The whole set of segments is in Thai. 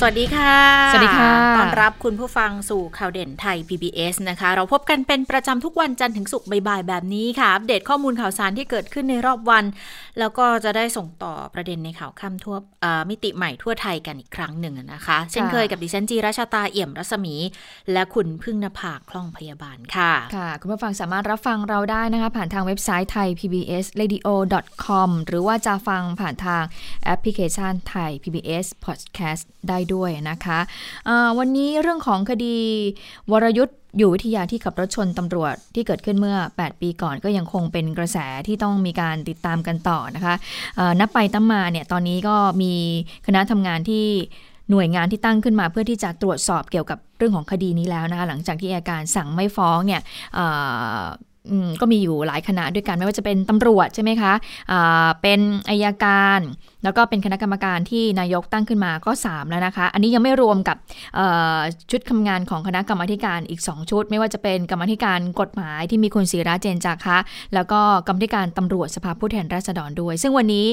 สวัสดีค่ะ สวัสดีค่ะ ต้อนรับคุณผู้ฟังสู่ข่าวเด่นไทย PBS นะคะ เราพบกันเป็นประจำทุกวันจันทร์ถึงศุกร์บ่ายๆแบบนี้ค่ะ อัปเดตข้อมูลข่าวสารที่เกิดขึ้นในรอบวัน แล้วก็จะได้ส่งต่อประเด็นในข่าวค่ำทั่วเอ่อมิติใหม่ทั่วไทยกันอีกครั้งหนึ่งนะคะ เช่นเคยกับดิฉันจีราชาตาเอี่ยมรัศมี และคุณพึ่งนภาคล่องพยาบาลค่ะ ค่ะ คุณผู้ฟังสามารถรับฟังเราได้นะคะ ผ่านทางเว็บไซต์ไทย PBS radio com หรือว่าจะฟังผ่านทางแอปพลิเคชันไทย PBS podcast ได้ด้วยนะคะวันนี้เรื่องของคดี วรยุทธ์อยู่วิทยาที่ขับรถชนตำรวจที่เกิดขึ้นเมื่อ 8 ปีก่อนก็ยังคงเป็นกระแสที่ต้องมีการติดตามกันต่อนะคะนับไปตั้งมาเนี่ยตอนนี้ก็มีคณะทำงานที่หน่วยงานที่ตั้งขึ้นมาเพื่อที่จะตรวจสอบเกี่ยวกับเรื่องของคดีนี้แล้วนะคะหลังจากที่อาการสั่งไม่ฟ้องเนี่ยก็มีอยู่หลายคณะด้วยกันไม่ว่าจะเป็นตำรวจใช่ไหมคะอ่าเป็นอายการแล้วก็เป็นคณะกรรมการที่นายกตั้งขึ้นมาก็ 3 แล้วนะคะ อันนี้ยังไม่รวมกับชุดทำงานของคณะกรรมการอีก 2 ชุด ไม่ว่าจะเป็นกรรมธิการกฎหมายที่มีคุณศิระเจนจาคะ แล้วก็กรรมธิการตำรวจสภาผู้แทนราษฎรด้วย ซึ่งวันนี้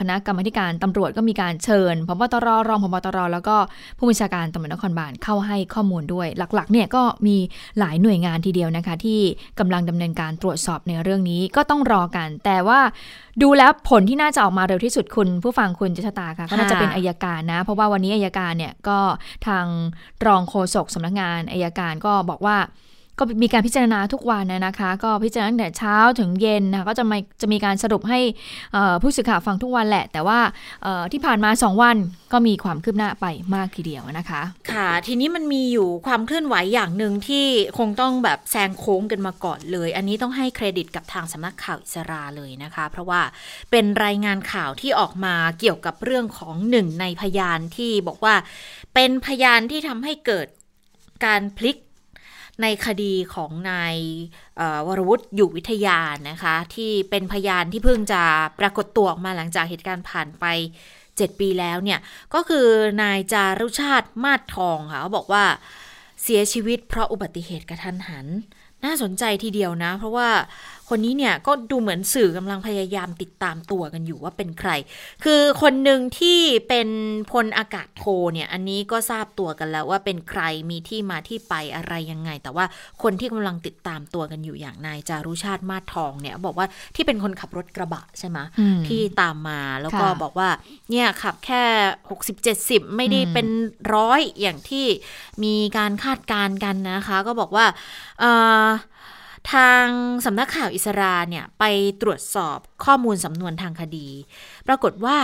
คณะกรรมการตำรวจก็มีการเชิญพบตรรองพบตรแล้วก็ผู้บัญชาการตำรวจนครบาลเข้าให้ข้อมูลด้วย หลักๆเนี่ยก็มีหลายหน่วยงานทีเดียวนะคะที่กำลังดำเนินการตรวจสอบในเรื่องนี้ก็ต้องรอกัน แต่ว่าดูแล้วผลที่น่าจะออกมาเร็วที่สุดคุณผู้ฟังคุณจชะตาค่ะก็น่าจะเป็นอายการนะ เพราะว่าวันนี้อายการเนี่ยก็ทางรองโฆษกสำนักงานอายการก็บอกว่า ก็มีการพิจารณาทุกวันนะนะคะ ก็พิจารณาตั้งแต่เช้าถึงเย็นนะคะก็จะมีจะมีการสรุปให้ผู้สื่อข่าวฟังทุกวันแหละ แต่ว่าที่ผ่านมา 2 วันก็มีความคืบหน้าไปมากทีเดียวนะคะ ค่ะ ทีนี้มันมีอยู่ความเคลื่อนไหวอย่างหนึ่งที่คงต้องแบบแซงโค้งกันมาก่อนเลย อันนี้ต้องให้เครดิตกับทางสำนักข่าวอิสราเลยนะคะ เพราะว่าเป็นรายงานข่าวที่ออกมาเกี่ยวกับเรื่องของหนึ่งในพยานที่บอกว่า เป็นพยานที่ทำให้เกิดการพลิก ในคดีของนายวรวุฒิอยู่วิทยานะคะ ที่เป็นพยานที่เพิ่งจะปรากฏตัวออกมาหลังจากเหตุการณ์ผ่านไป 7 ปีแล้วเนี่ย ก็คือนายจารุชาติมาศทองค่ะเขาบอกว่าเสียชีวิตเพราะอุบัติเหตุกระทันหัน น่าสนใจทีเดียวนะ เพราะว่า คนนี้เนี่ยก็ดูเหมือนสื่อกำลังพยายามติดตามตัวกันอยู่ว่าเป็นใคร คือคนหนึ่งที่เป็นพลอากาศโทเนี่ยอันนี้ก็ทราบตัวกันแล้วว่าเป็นใครมีที่มาที่ไปอะไรยังไง แต่ว่าคนที่กำลังติดตามตัวกันอยู่อย่างนายจารุชาติมาศทองเนี่ยบอกว่าที่เป็นคนขับรถกระบะใช่ไหมอืมที่ตามมาแล้วก็ค่ะบอกว่าเนี่ยขับแค่60-70ไม่ได้อืมเป็นร้อยอย่างที่มีการคาดการณ์กันนะคะ ก็บอกว่าเอ่อ ทางสำนักข่าวอิสราเนี่ยไปตรวจสอบข้อมูลสำนวนทางคดี ปรากฏว่า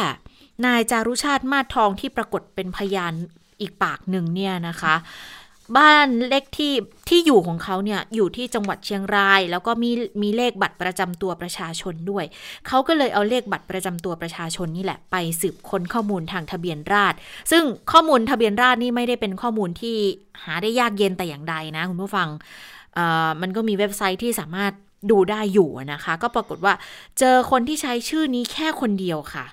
นายจารุชาติมาทองที่ปรากฏเป็นพยานอีกปากหนึ่งเนี่ยนะคะ บ้านเลขที่ที่อยู่ของเขาเนี่ยอยู่ที่จังหวัดเชียงราย แล้วก็มีมีเลขบัตรประจำตัวประชาชนด้วย เขาก็เลยเอาเลขบัตรประจำตัวประชาชนนี่แหละ ไปสืบค้นข้อมูลทางทะเบียนราษฎรซึ่งข้อมูลทะเบียนราษฎรนี่ไม่ได้เป็นข้อมูลที่หาได้ยากเย็นแต่อย่างใดนะคุณผู้ฟัง มันก็มีเว็บไซต์ที่สามารถดูได้อยู่นะคะ ก็ปรากฏว่าเจอคนที่ใช้ชื่อนี้แค่คนเดียวค่ะ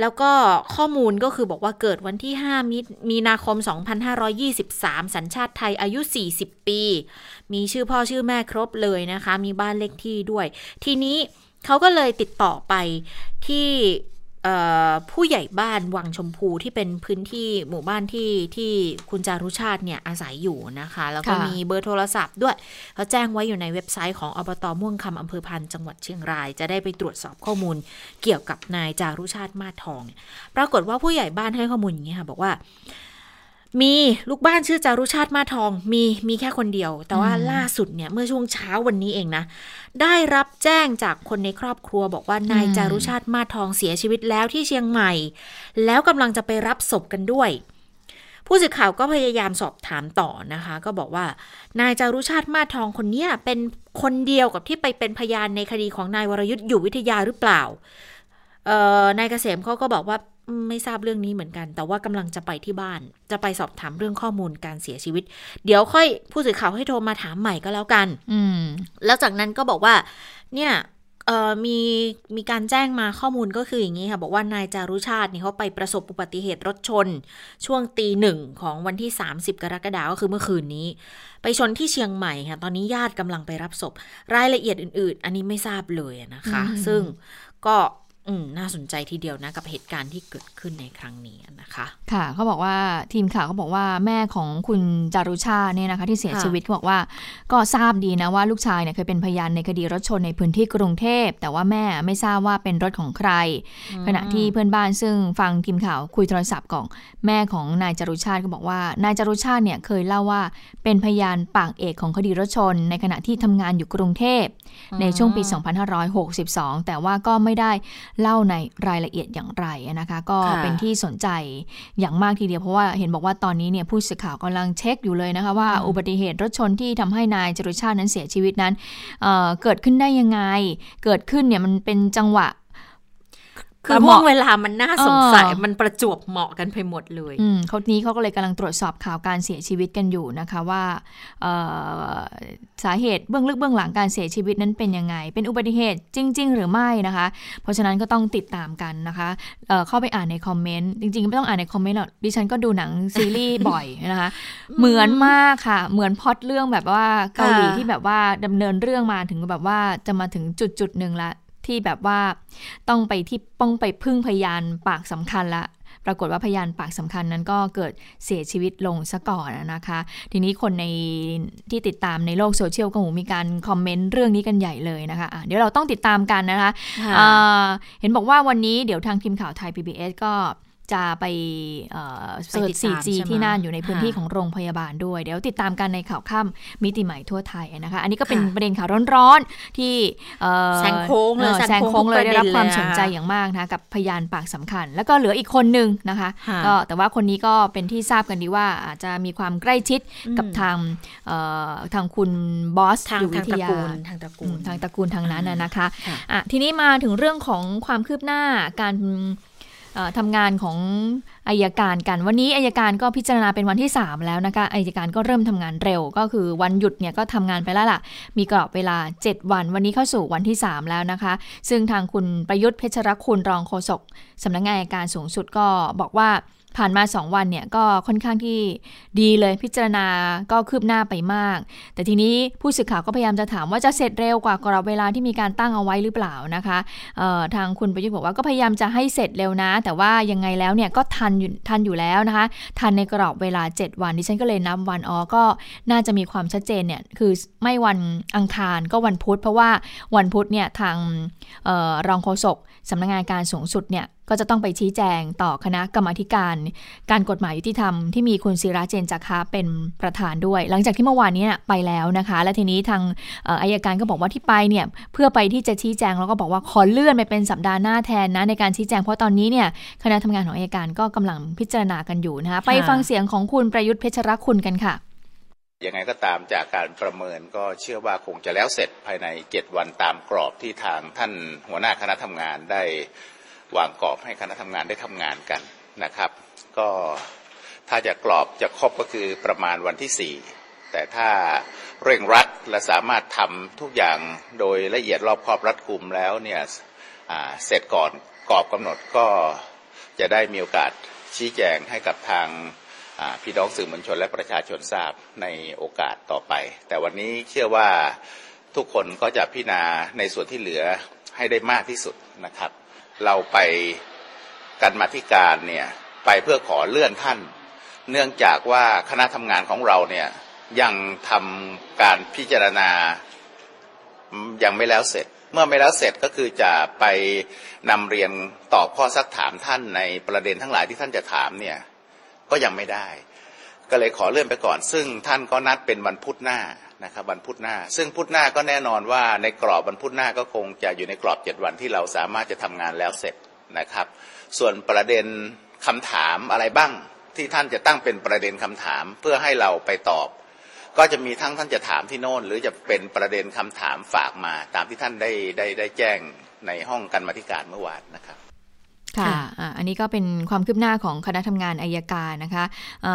แล้วก็ข้อมูลก็คือบอกว่าเกิดวันที่ 5 มิมีนาคม 2523 สัญชาติไทยอายุ 40 ปี มีชื่อพ่อชื่อแม่ครบเลยนะคะ มีบ้านเลขที่ด้วย ทีนี้เขาก็เลยติดต่อไปที่ ผู้ใหญ่บ้านวังชมพูที่เป็นพื้นที่หมู่บ้านที่ที่คุณจารุชาติเนี่ยอาศัยอยู่นะคะ แล้วก็ค่ะมีเบอร์โทรศัพท์ด้วยเขาแจ้งไว้อยู่ในเว็บไซต์ของอบตม่วงคำอำเภอพันจังหวัดเชียงราย จะได้ไปตรวจสอบข้อมูลเกี่ยวกับนายจารุชาติมาศทองเนี่ยปรากฏว่าผู้ใหญ่บ้านให้ข้อมูลอย่างนี้ค่ะบอกว่า มีลูกบ้านชื่อจารุชาติมาศทองมีมีแค่คนเดียว แต่ว่าอืมล่าสุดเนี่ยเมื่อช่วงเช้าวันนี้เองนะ ได้รับแจ้งจากคนในครอบครัวบอกว่านายจารุชาติมาศทองเสียชีวิตแล้วที่เชียงใหม่ แล้วกำลังจะไปรับศพกันด้วย ผู้สื่อข่าวก็พยายามสอบถามต่อนะคะ ก็บอกว่านายจารุชาติมาศทองคนเนี้ยเป็นคนเดียวกับที่ไปเป็นพยานในคดีของนายวรยุทธ์อยู่วิทยาหรือเปล่าเอ่อนายเกษมเขาก็บอกว่าอืม ไม่ทราบเรื่องนี้เหมือนกัน แต่ว่ากำลังจะไปที่บ้าน จะไปสอบถามเรื่องข้อมูลการเสียชีวิต เดี๋ยวค่อยผู้สื่อข่าวให้โทรมาถามใหม่ก็แล้วกัน อืม แล้วจากนั้นก็บอกว่า เนี่ยมีมีการแจ้งมาข้อมูลก็คืออย่างนี้ค่ะ บอกว่านายจารุชาตินี่เขาไปประสบอุบัติเหตุรถชน ช่วงตีหนึ่งของวันที่ 30 กรกฎาคมก็คือเมื่อคืนนี้ ไปชนที่เชียงใหม่ค่ะ ตอนนี้ญาติกำลังไปรับศพ รายละเอียดอื่น ๆ อันนี้ไม่ทราบเลยนะคะ ซึ่งก็ อืมน่าสนใจทีเดียวนะกับเหตุการณ์ที่เกิดขึ้นในครั้งนี้นะคะ ค่ะเขาบอกว่าทีมข่าวเขาบอกว่าแม่ของคุณจารุชาเนี่ยนะคะ ที่เสียชีวิตเขาบอกว่า ก็ทราบดีนะว่าลูกชายเนี่ยเคยเป็นพยานในคดีรถชนในพื้นที่กรุงเทพ แต่ว่าแม่ไม่ทราบว่าเป็นรถของใคร ขณะที่เพื่อนบ้านซึ่งฟังทีมข่าวคุยโทรศัพท์ของแม่ของนายจารุชาติก็บอกว่านายจารุชาติเนี่ยเคยเล่าว่าเป็นพยานปากเอกของคดีรถชน ในขณะที่ทำงานอยู่กรุงเทพ ในช่วงปี 2562 แต่ว่าก็ไม่ได้เล่าในรายละเอียดอย่างไรนะคะ ก็เป็นที่สนใจอย่างมากทีเดียวเพราะว่าเห็นบอกว่าตอนนี้เนี่ยผู้สื่อข่าวกำลังเช็คอยู่เลยนะคะว่าอุบัติเหตุรถชนที่ทำให้นายจรุชาตินั้นเสียชีวิตนั้นเเกิดขึ้นได้ยังไง เกิดขึ้นเนี่ยมันเป็นจังหวะ คือห่วงเวลามันน่าสงสัยมันประจวบเหมาะกันไปหมดเลยอืมเขานี้เขาก็เลยกำลังตรวจสอบข่าวการเสียชีวิตกันอยู่นะคะว่าสาเหตุเบื้องลึกเบื้องหลังการเสียชีวิตนั้นเป็นยังไง เป็นอุบัติเหตุจริง ๆ หรือไม่นะคะ เพราะฉะนั้นก็ต้องติดตามกันนะคะเเข้าไปอ่านในคอมเมนต์จริงๆไม่ต้องอ่านในคอมเมนต์หรอกดิฉันก็ดูหนังซีรีส์บ่อยนะคะ เหมือนมากค่ะ เหมือนพอดเรื่องแบบว่าเกาหลีที่แบบว่าดำเนินเรื่องมาถึงแบบว่าจะมาถึงจุดจุดหนึ่งละ ที่แบบว่าต้องไปที่ป้องไปพึ่งพยานปากสำคัญละปรากฏว่าพยานปากสำคัญนั้นก็เกิดเสียชีวิตลงซะก่อนนะคะ ทีนี้คนในที่ติดตามในโลกโซเชียลก็หูมีการคอมเมนต์เรื่องนี้กันใหญ่เลยนะคะะเดี๋ยวเราต้องติดตามกันนะคะะเห็นบอกว่าวันนี้เดี๋ยวทางทีมข่าวไทย PBS ก็ จะไปเสิร์ช 4G ที่นั่นอยู่ในพื้นที่ของโรงพยาบาลด้วย เดี๋ยวติดตามกันในข่าวค่ำมิติใหม่ทั่วไทยนะคะ อันนี้ก็เป็นประเด็นข่าวร้อนๆ ที่แซงโค้งเลยแซงโค้งเลยได้รับความสนใจอย่างมากนะคะกับพยานปากสำคัญ แล้วก็เหลืออีกคนหนึ่งนะคะก็แต่ว่าคนนี้ก็เป็นที่ทราบกันดีว่าอาจจะมีความใกล้ชิดกับทางทางคุณบอสอยู่วิทยาทางตระกูลทางตระกูลทางนั้นนะคะะทีนี้มาถึงเรื่องของความคืบหน้าการ ทำงานของอายการกัน วันนี้อายการก็พิจารณาเป็นวันที่ 3 แล้วนะคะอายการก็เริ่มทำงานเร็ว ก็คือวันหยุดเนี่ยก็ทำงานไปแล้วล่ะ มีกรอบเวลา 7 วัน วันนี้เข้าสู่วันที่ 3 แล้วนะคะ ซึ่งทางคุณประยุทธ์เพชรคุณรองโฆษกสำนักงานอายการสูงสุดก็บอกว่า ผ่านมา 2 วันเนี่ยก็ค่อนข้างที่ดีเลยพิจารณาก็คืบหน้าไปมาก แต่ทีนี้ผู้สื่อข่าวก็พยายามจะถามว่าจะเสร็จเร็วกว่ากรอบเวลาที่มีการตั้งเอาไว้หรือเปล่านะคะทางคุณประยุทธ์บอกว่าก็พยายามจะให้เสร็จเร็วนะ แต่ว่ายังไงแล้วเนี่ยก็ทันอยู่ทันอยู่แล้วนะคะ ทันในกรอบเวลา 7 วันดิฉันก็เลยนับวันอ๋อก็น่าจะมีความชัดเจนเนี่ยคือไม่วันอังคารก็วันพุธ เพราะว่าวันพุธเนี่ยทางรองโฆษกสำนักงานการสูงสุดเนี่ย ก็จะต้องไปชี้แจงต่อคณะกรรมาการ การกฎหมายยุติธรรมที่มีคุณศิระเจนจักคะเป็นประธานด้วย หลังจากที่เมื่อวานนี้ไปแล้วนะคะ และทีนี้ทางอายการก็บอกว่าที่ไปเนี่ยเพื่อไปที่จะชี้แจงแล้วก็บอกว่าขอเลื่อนไปเป็นสัปดาห์หน้าแทนนะในการชี้แจงเพราะตอนนี้เนี่ยคณะทำงานของอายการก็กำลังพิจารณากันอยู่นะคะไปฟังเสียงของคุณประยุทธ์เพชรคุณกันค่ะยังไงก็ตามจากการประเมินก็เชื่อว่าคงจะแล้วเสร็จภายในเจ็ดวันตามกรอบที่ทางท่านหัวหน้าคณะทำงานได้ วางกรอบให้คณะทำงานได้ทำงานกันนะครับ ก็ถ้าจะกรอบจะครบก็คือประมาณวันที่สี่แต่ถ้าเร่งรัดและสามารถทำทุกอย่างโดยละเอียดรอบครอบรัดกุมแล้วเนี่ยเสร็จก่อนกรอบกำหนดก็จะได้มีโอกาสชี้แจงให้กับทางพี่น้องสื่อมวลชนและประชาชนทราบในโอกาสต่อไป แต่วันนี้เชื่อว่าทุกคนก็จะพิจารณาในส่วนที่เหลือให้ได้มากที่สุดนะครับ เราไปกันมาที่การเนี่ยไปเพื่อขอเลื่อนท่าน เนื่องจากว่าคณะทำงานของเราเนี่ยยังทำการพิจารณายังไม่แล้วเสร็จ เมื่อไม่แล้วเสร็จก็คือจะไปนำเรียนตอบข้อซักถามท่านในประเด็นทั้งหลายที่ท่านจะถามเนี่ยก็ยังไม่ได้ ก็เลยขอเลื่อนไปก่อน ซึ่งท่านก็นัดเป็นวันพุธหน้า นะครับวันพุธหน้า ซึ่งพุธหน้าก็แน่นอนว่าในกรอบวันพุธหน้าก็คงจะอยู่ในกรอบเจ็ดวันที่เราสามารถจะทำงานแล้วเสร็จนะครับ ส่วนประเด็นคำถามอะไรบ้างที่ท่านจะตั้งเป็นประเด็นคำถามเพื่อให้เราไปตอบ ก็จะมีทั้งท่านจะถามที่โน่น หรือจะเป็นประเด็นคำถามฝากมา ตามที่ท่านได้ได้ได้แจ้งในห้องกันมาธิการเมื่อวานนะครับ ค่ะค่ะอะอันนี้ก็เป็นความคืบหน้าของคณะทำงานอายการนะคะอ่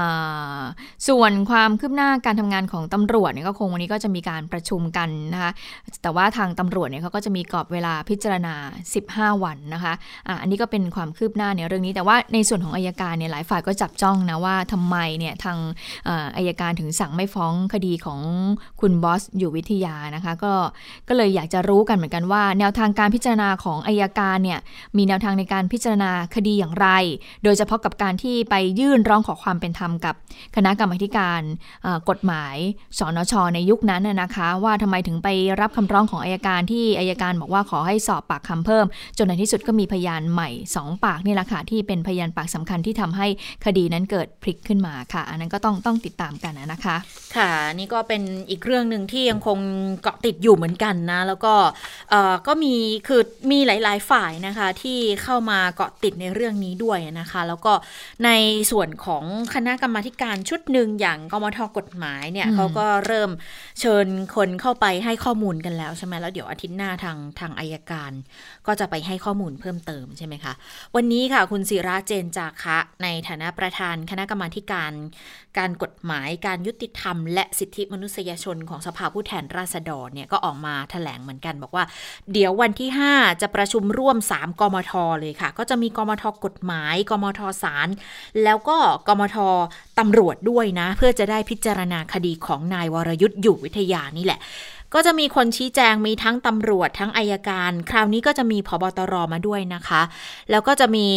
าส่วนความคืบหน้าการทำงานของตำรวจเนี่ยก็คงวันนี้ก็จะมีการประชุมกันนะคะแต่ว่าทางตำรวจเนี่ยเขาก็จะมีกรอบเวลาพิจารณา 15 วันนะคะอะอันนี้ก็เป็นความคืบหน้าในเรื่องนี้ แต่ว่าในส่วนของอายการเนี่ยหลายฝ่ายก็จับจ้องนะว่าทำไมเนี่ยทางเอ่ออายการถึงสั่งไม่ฟ้องคดีของคุณบอสอยู่วิทยานะคะก็ก็เลยอยากจะรู้กันเหมือนกันว่า แนวทางการพิจารณาของอายการเนี่ยมีแนวทางในการพิจารณาคดีอย่างไร โดยเฉพาะกับการที่ไปยื่นร้องขอความเป็นธรรมกับคณะกรรมการอ่อกฎหมายสนชในยุคนั้นนะคะ ว่าทำไมถึงไปรับคำร้องของอายการที่อายการบอกว่าขอให้สอบปากคำเพิ่ม จนในที่สุดก็มีพยานใหม่ 2 ปากนี่แหละค่ะที่เป็นพยานปากสำคัญที่ทำให้คดีนั้นเกิดพลิกขึ้นมาค่ะ อันนั้นก็ต้องต้องติดตามกันนะคะ ค่ะนี่ก็เป็นอีกเรื่องหนึ่งที่ยังคงเกาะติดอยู่เหมือนกันนะ แล้วก็ก็มีคือมีหลาย ๆ ฝ่ายนะคะที่เข้ามาเกาะติดในเรื่องนี้ด้วยนะคะ แล้วก็ในส่วนของคณะกรรมาธิการชุดหนึ่งอย่างกมทกฎหมายเนี่ยอืมเขาก็เริ่มเชิญคนเข้าไปให้ข้อมูลกันแล้วใช่ไหมแล้วเดี๋ยวอาทิตย์หน้าทางทางอายการ ก็จะไปให้ข้อมูลเพิ่มเติมใช่ไหมคะ วันนี้ค่ะคุณศิระเจนจาคะ ในฐานะประธานคณะกรรมาธิการ การกฎหมายการยุติธรรม และสิทธิมนุษยชนของสภาผู้แทนราษฎรเนี่ยก็ออกมาแถลงเหมือนกัน บอกว่า เดี๋ยววันที่ 5 จะประชุมร่วม 3กมทเลยค่ะ ก็จะมีกมทกฎหมาย กมทศาลแล้วก็กมทตำรวจด้วยนะ เพื่อจะได้พิจารณาคดีของนายวรยุทธ์อยู่วิทยานี่แหละ ก็จะมีคนชี้แจงมีทั้งตำรวจทั้งอายการ คราวนี้ก็จะมีพบตรมาด้วยนะคะ แล้วก็จะมี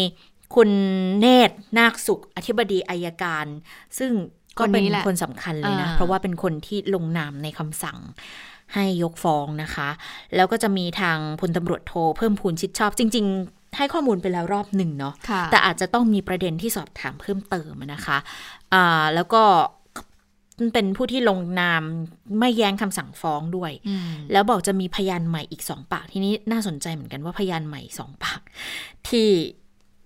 คุณเนตรนาคสุขอธิบดีอายการ ซึ่งก็เป็นคนนี้แหละคนสำคัญเลยนะอ่าเพราะว่าเป็นคนที่ลงนามในคำสั่งให้ยกฟ้องนะคะ แล้วก็จะมีทางพลตำรวจโทเพิ่มพูนชิดชอบจริง ๆ ให้ข้อมูลไปแล้วรอบหนึ่งเนาะค่ะแต่อาจจะต้องมีประเด็นที่สอบถามเพิ่มเติมนะคะอ่าแล้วก็เป็นผู้ที่ลงนามไม่แย้งคำสั่งฟ้องด้วยอืมแล้วบอกจะมีพยานใหม่อีกสองปากทีนี้น่าสนใจเหมือนกันว่าพยานใหม่สองปาก ที่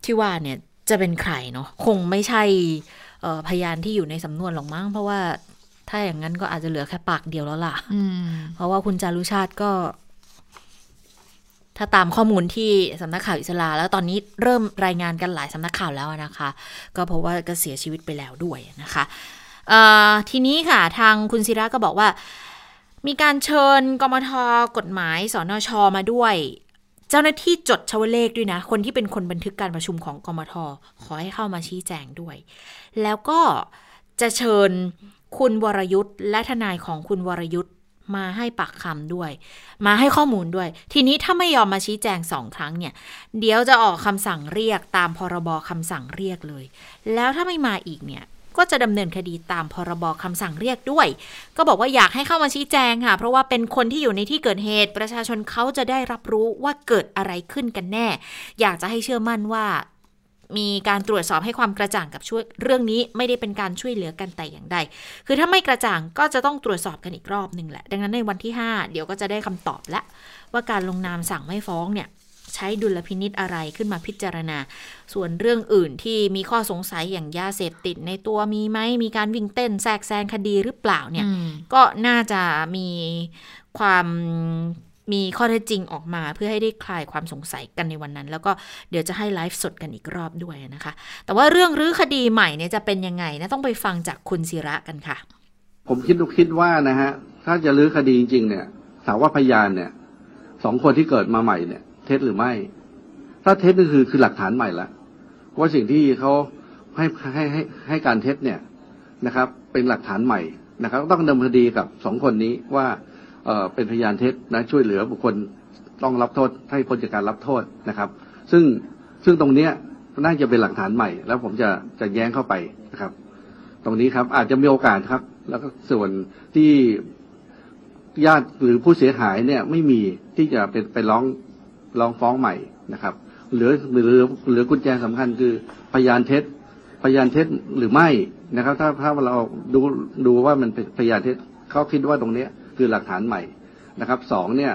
ที่ว่าเนี่ยจะเป็นใครเนาะคงไม่ใช่เอ่อพยานที่อยู่ในสำนวนหรอกมั้ง เพราะว่าถ้าอย่างนั้นก็อาจจะเหลือแค่ปากเดียวแล้วล่ะอืมเพราะว่าคุณจารุชาติก็ ถ้าตามข้อมูลที่สำนักข่าวอิสลาแล้วตอนนี้เริ่มรายงานกันหลายสำนักข่าวแล้วนะคะ ก็เพราะว่าก็เสียชีวิตไปแล้วด้วยนะคะทีนี้ค่ะทางคุณศิระก็บอกว่า มีการเชิญกมทกฎหมายสนชมาด้วย เจ้าหน้าที่จดชวเลขด้วยนะ คนที่เป็นคนบันทึกการประชุมของกมทขอให้เข้ามาชี้แจงด้วย แล้วก็จะเชิญคุณวรยุทธ์และทนายของคุณวรยุทธ์ มาให้ปากคำด้วย มาให้ข้อมูลด้วย ทีนี้ถ้าไม่ยอมมาชี้แจงสองครั้งเนี่ย เดี๋ยวจะออกคำสั่งเรียกตามพรบคำสั่งเรียกเลย แล้วถ้าไม่มาอีกเนี่ยก็จะดำเนินคดีตามพรบคำสั่งเรียกด้วย ก็บอกว่าอยากให้เข้ามาชี้แจงค่ะ เพราะว่าเป็นคนที่อยู่ในที่เกิดเหตุ ประชาชนเขาจะได้รับรู้ว่าเกิดอะไรขึ้นกันแน่ อยากจะให้เชื่อมั่นว่า มีการตรวจสอบให้ความกระจ่างกับช่วยเรื่องนี้ไม่ได้เป็นการช่วยเหลือกันแต่อย่างใด คือถ้าไม่กระจ่างก็จะต้องตรวจสอบกันอีกรอบหนึ่งแหละ ดังนั้นในวันที่ 5 เดี๋ยวก็จะได้คำตอบแล้วว่าการลงนามสั่งไม่ฟ้องเนี่ยใช้ดุลพินิษอะไรขึ้นมาพิจารณา ส่วนเรื่องอื่นที่มีข้อสงสัยอย่างยาเสพติดในตัวมีไหม มีการวิ่งเต้นแทรกแซงคดีหรือเปล่าเนี่ยอืมก็น่าจะมีความ มีข้อเท็จจริงออกมาเพื่อให้ได้คลายความสงสัยกันในวันนั้น แล้วก็เดี๋ยวจะให้ไลฟ์สดกันอีกรอบด้วยนะคะ แต่ว่าเรื่องรื้อคดีใหม่เนี่ยจะเป็นยังไงนะต้องไปฟังจากคุณศิระกันค่ะ ผมคิดคิดว่านะฮะถ้าจะลื้อคดีจริง ๆ เนี่ยถามว่าพยานเนี่ยสองคนที่เกิดมาใหม่เนี่ย เท็จหรือไม่ ถ้าเท็จก็คือคือหลักฐานใหม่ละว่าสิ่งที่เขาให้ให้ให้ให้การเท็จเนี่ยนะครับ เป็นหลักฐานใหม่นะครับ ต้องดำเนินคดีกับสองคนนี้ว่า เป็นพยานเท็จนะช่วยเหลือบุคคลต้องรับโทษให้พ้นจากการรับโทษนะครับ ซึ่งซึ่งตรงเนี้ยน่าจะเป็นหลักฐานใหม่ แล้วผมจะจะแย้งเข้าไปนะครับ ตรงนี้ครับอาจจะมีโอกาสครับ แล้วก็ส่วนที่ญาติหรือผู้เสียหายเนี่ยไม่มีที่จะเป็นไปร้องร้องฟ้องใหม่นะครับเหลือเหลือเหลือกุญแจสำคัญคือพยานเท็จพยานเท็จหรือไม่นะครับ ถ้าถ้าเราดูดูว่ามันเป็นพยานเท็จเขาคิดว่าตรงเนี้ย คือหลักฐานใหม่นะครับสองเนี่ย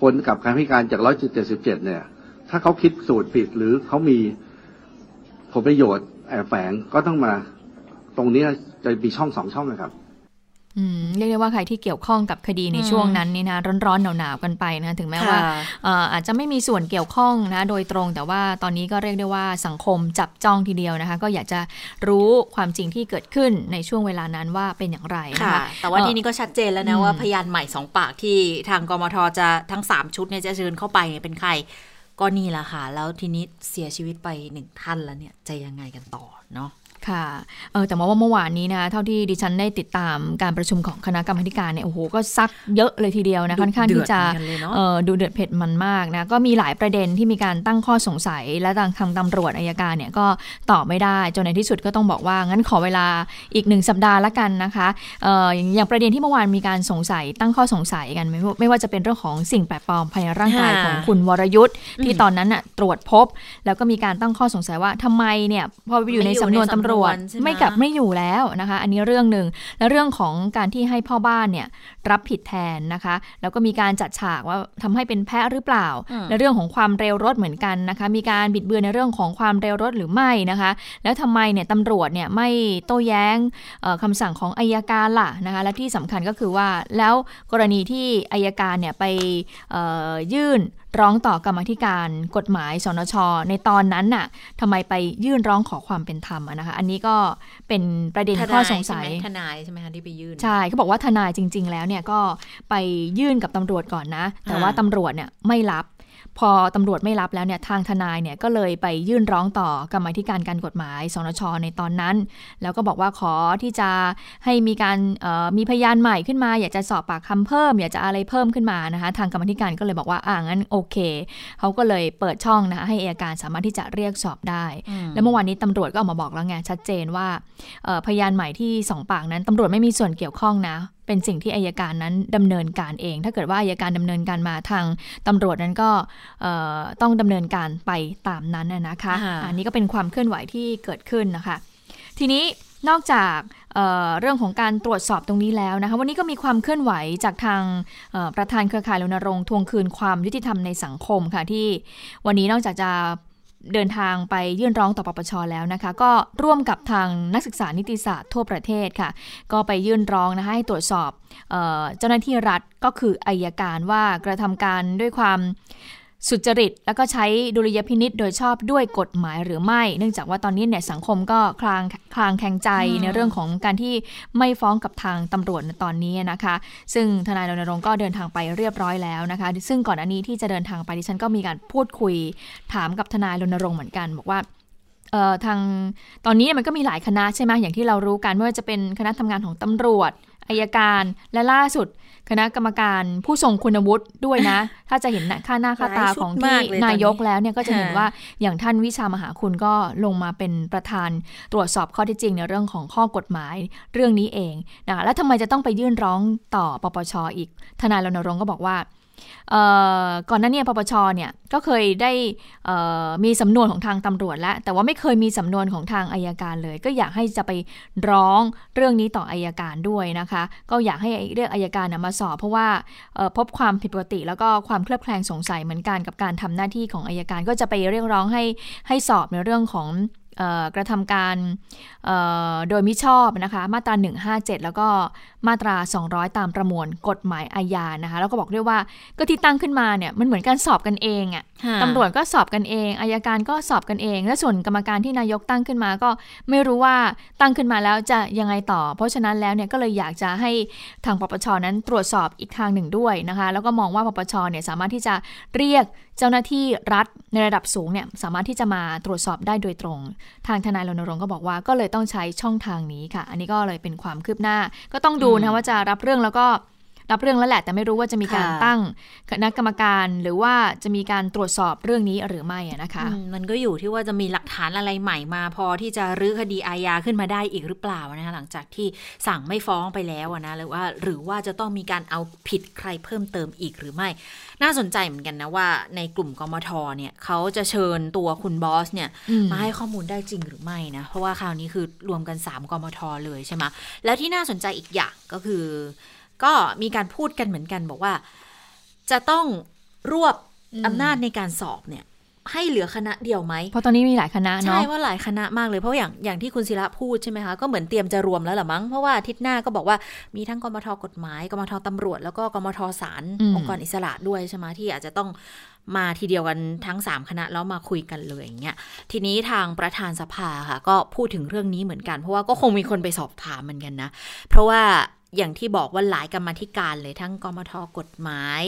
คนกับการพิการจากร้อยจุดเจ็ดสิบเจ็ดเนี่ย ถ้าเขาคิดสูตรผิดหรือเขามีผลประโยชน์แอบแฝงก็ต้องมาตรงนี้จะมีช่องสองช่องนะครับ เรียกได้ว่าใครที่เกี่ยวข้องกับคดีในช่วงนั้นนี่นะร้อนๆหนาวๆกันไปนะถึงแม้ว่าค่ะเอ่ออาจจะไม่มีส่วนเกี่ยวข้องนะโดยตรง แต่ว่าตอนนี้ก็เรียกได้ว่าสังคมจับจ้องทีเดียวนะคะ ก็อยากจะรู้ความจริงที่เกิดขึ้นในช่วงเวลานั้นว่าเป็นอย่างไรนะค่ะคะแต่ว่าเอ่อทีนี้ก็ชัดเจนแล้วนะอืมว่าพยานใหม่สองปากที่ทางกมทจะทั้ง 3 ชุดเนี่ยจะเชิญเข้าไปเนี่ยเป็นใครก็นี่แหละค่ะแล้วทีนี้เสียชีวิตไปหนึ่งท่านแล้วเนี่ยจะยังไงกันต่อเนาะ ค่ะเออแต่ว่าเมื่อวานนี้นะเท่าที่ดิฉันได้ติดตามการประชุมของคณะกรรมาธิการเนี่ยโอ้โหก็ซักเยอะเลยทีเดียวนะดุค่อนข้างที่จะเดือดเหมือนกันเลยเนอะเออดูเดือดเผ็ดมันมากนะก็มีหลายประเด็นที่มีการตั้งข้อสงสัย และทางทางตำรวจอายการเนี่ยก็ตอบไม่ได้จนในที่สุดก็ต้องบอกว่างั้นขอเวลาอีกหนึ่งสัปดาห์ละกันนะคะเอออย่างอย่างประเด็นที่เมื่อวานมีการสงสัยตั้งข้อสงสัยกันไม่ว่าไม่ว่าจะเป็นเรื่องของสิ่งแปลกปลอมภายในร่างกายค่ะของคุณวรยุทธ์ที่ตอนนั้นน่ะตรวจพบ แล้วก็มีการตั้งข้อสงสัยว่าทำไมเนี่ยพอไปอยู่ในสำนวนตำรวจไม่อยู่ในสำนวนใช่ไหมไม่กลับไม่อยู่แล้วนะคะ อันนี้เรื่องหนึ่งแล้วเรื่องของการที่ให้พ่อบ้านเนี่ยรับผิดแทนนะคะ แล้วก็มีการจัดฉากว่าทำให้เป็นแพ้หรือเปล่าอืมและเรื่องของความเร็วรถเหมือนกันนะคะ มีการบิดเบือนในเรื่องของความเร็วรถหรือไม่นะคะ แล้วทำไมเนี่ยตำรวจเนี่ยไม่โต้แย้งเอ่อคำสั่งของอายการล่ะนะคะ และที่สำคัญก็คือว่าแล้วกรณีที่อายการเนี่ยไปเอ่อยื่น ร้องต่อกรรมาธิการกฎหมายสนช ในตอนนั้นน่ะทำไมไปยื่นร้องขอความเป็นธรรมอะนะคะ อันนี้ก็เป็นประเด็นข้อสงสัยทนายใช่ไหมคะที่ไปยื่นใช่เขาบอกว่าทนายจริง ๆ แล้วเนี่ยก็ไปยื่นกับตำรวจก่อนนะ แต่ว่าอ่าตำรวจเนี่ยไม่รับ พอตำรวจไม่รับแล้วเนี่ยทางทนายเนี่ยก็เลยไปยื่นร้องต่อกรรมาธิการการกฎหมายสนชในตอนนั้น แล้วก็บอกว่าขอที่จะให้มีการเอ่อมีพยานใหม่ขึ้นมา อยากจะสอบปากคำเพิ่ม อยากจะอะไรเพิ่มขึ้นมานะคะทางกรรมาธิการก็เลยบอกว่าอ่างั้นโอเคเขาก็เลยเปิดช่องนะคะให้อัยการสามารถที่จะเรียกสอบได้อืมแล้วเมื่อวานนี้ตำรวจก็ออกมาบอกแล้วไงชัดเจนว่าเอ่อพยานใหม่ที่สองปากนั้นตำรวจไม่มีส่วนเกี่ยวข้องนะ เป็นสิ่งที่อายการนั้นดำเนินการเอง ถ้าเกิดว่าอายการดำเนินการมาทางตำรวจนั้นก็เอ่อต้องดำเนินการไปตามนั้นน่ะนะคะค่ะอันนี้ก็เป็นความเคลื่อนไหวที่เกิดขึ้นนะคะ ทีนี้นอกจากเอ่อเรื่องของการตรวจสอบตรงนี้แล้วนะคะวันนี้ก็มีความเคลื่อนไหวจากทางเอ่อประธานเครือข่ายรณรงค์ทวงคืนความยุติธรรมในสังคมค่ะที่วันนี้นอกจากจะ เดินทางไปยื่นร้องต่อปปชแล้วนะคะ ก็ร่วมกับทางนักศึกษานิติศาสตร์ทั่วประเทศค่ะ ก็ไปยื่นร้องนะคะให้ตรวจสอบเออเจ้าหน้าที่รัฐก็คืออายการว่ากระทำการด้วยความ สุจริต แล้วก็ใช้ดุลยพินิษโดยชอบด้วยกฎหมายหรือไม่ เนื่องจากว่าตอนนี้เนี่ยสังคมก็คลางคลางแข่งใจอืมในเรื่องของการที่ไม่ฟ้องกับทางตำรวจในตอนนี้นะคะ ซึ่งทนายรณรงค์ก็เดินทางไปเรียบร้อยแล้วนะคะ ซึ่งก่อนอันนี้ที่จะเดินทางไปดิฉันก็มีการพูดคุยถามกับทนายรณรงค์เหมือนกัน บอกว่าเอ่อทางตอนนี้มันก็มีหลายคณะใช่ไหมอย่างที่เรารู้กันไม่ว่าจะเป็นคณะทำงานของตำรวจ อายการและล่าสุด คณะกรรมการผู้ทรงคุณวุฒิด้วยนะ ถ้าจะเห็นค่าหน้าค่าตาของหลายชุดที่มากเลยตอนนี้นายกแล้วเนี่ยก็จะเห็นค่ะว่าอย่างท่านวิชามหาคุณก็ลงมาเป็นประธานตรวจสอบข้อเที่จริงในเรื่องของข้อกฎหมายเรื่องนี้เองนะคะแล้วทำไมจะต้องไปยื่นร้องต่อปปชอีก ทนายรณรงค์ก็บอกว่าเอ่อ ก่อนหน้านี้ปปชเนี่ยก็เคยได้มีสำนวนของทางตำรวจแล้ว แต่ว่าไม่เคยมีสำนวนของทางอายการเลย ก็อยากให้จะไปร้องเรื่องนี้ต่ออายการด้วยนะคะ ก็อยากให้เรียกอายการมาสอบ เพราะว่าพบความผิดปกติ แล้วก็ความเคลือบแคลงสงสัยเหมือนกันกับการทำหน้าที่ของอายการ ก็จะไปเรียกร้องให้ให้สอบในเรื่องของ กระทำการเอ่อโดยมิชอบนะคะมาตรา 157 แล้วก็มาตรา 200 ตามประมวลกฎหมายอาญานะคะแล้วก็บอกด้วยว่าก็ที่ตั้งขึ้นมาเนี่ยมันเหมือนการสอบกันเองอะค่ะตำรวจก็สอบกันเองอายการก็สอบกันเอง และส่วนกรรมการที่นายกตั้งขึ้นมาก็ไม่รู้ว่าตั้งขึ้นมาแล้วจะยังไงต่อ เพราะฉะนั้นแล้วเนี่ยก็เลยอยากจะให้ทางปปชนั้นตรวจสอบอีกทางหนึ่งด้วยนะคะแล้วก็มองว่าปปชเนี่ยสามารถที่จะเรียกเจ้าหน้าที่รัฐในระดับสูงเนี่ยสามารถที่จะมาตรวจสอบได้โดยตรง ทางทนายรณรงค์ก็บอกว่าก็เลยต้องใช้ช่องทางนี้ค่ะ อันนี้ก็เลยเป็นความคืบหน้า ก็ต้องดูนะว่าจะรับเรื่องแล้วก็ รับเรื่องแล้วแหละ แต่ไม่รู้ว่าจะมีการค่ะตั้งคณะกรรมการหรือว่าจะมีการตรวจสอบเรื่องนี้หรือไม่อะนะคะอืมมันก็อยู่ที่ว่าจะมีหลักฐานอะไรใหม่มา พอที่จะรื้อคดีอาญาขึ้นมาได้อีกหรือเปล่านะคะหลังจากที่สั่งไม่ฟ้องไปแล้วอะนะหรือว่าหรือว่าจะต้องมีการเอาผิดใครเพิ่มเติมอีกหรือไม่ น่าสนใจเหมือนกันนะว่า ในกลุ่มกมทเนี่ยเขาจะเชิญตัวคุณบอสเนี่ยอืมมาให้ข้อมูลได้จริงหรือไม่นะเพราะว่าคราวนี้คือรวมกัน 3กมทเลยใช่ไหมแล้วที่น่าสนใจอีกอย่างก็คือ ก็มีการพูดกันเหมือนกันบอกว่า จะต้องรวบอืมอำนาจในการสอบเนี่ย ให้เหลือคณะเดียวไหมเพราะตอนนี้มีหลายคณะใช่เนาะว่าหลายคณะมากเลยเพราะอย่างอย่างที่คุณศิระพูดใช่ไหมคะก็เหมือนเตรียมจะรวมแล้วหรือมั้งเพราะว่าอาทิตย์หน้าก็บอกว่ามีทั้งกมทกฎหมายกมทตำรวจ แล้วก็กมทศาลอืมองค์กรอิสระด้วยใช่ไหมที่อาจจะต้องมาทีเดียวกันทั้ง 3 คณะแล้วมาคุยกันเลยอย่างเงี้ยทีนี้ทางประธานสภาค่ะ ก็พูดถึงเรื่องนี้เหมือนกัน เพราะว่าก็คงมีคนไปสอบถามเหมือนกันนะ เพราะว่า อย่างที่บอกว่าหลายกรรมธิการเลยทั้งกรมทกฎหมาย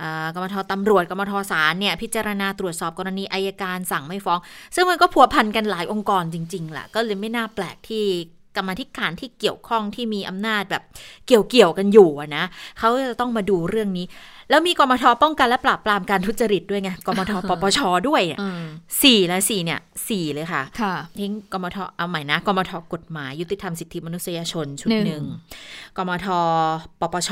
อ่ากมทตำรวจกรมทศาลเนี่ยพิจารณาตรวจสอบกรณีอายการสั่งไม่ฟ้อง ซึ่งมันก็ผัวพันกันหลายองค์กรจริงๆแหละก็เลยไม่น่าแปลกที่กรรมธิการที่เกี่ยวข้องที่มีอำนาจแบบเกี่ยวเกี่ยวๆกันอยู่นะเขาจะต้องมาดูเรื่องนี้ แล้วมีกมทป้องกันและปราบปรามการทุจริตด้วยไงกมทปปชด้วยเนี่ยอืมสี่และสี่เนี่ยสี่เลยค่ะค่ะทิ้งกมทเอาใหม่นะกมทกฎหมายยุติธรรมสิทธิมนุษยชนชุดหนึ่งหนึ่งกมทปปช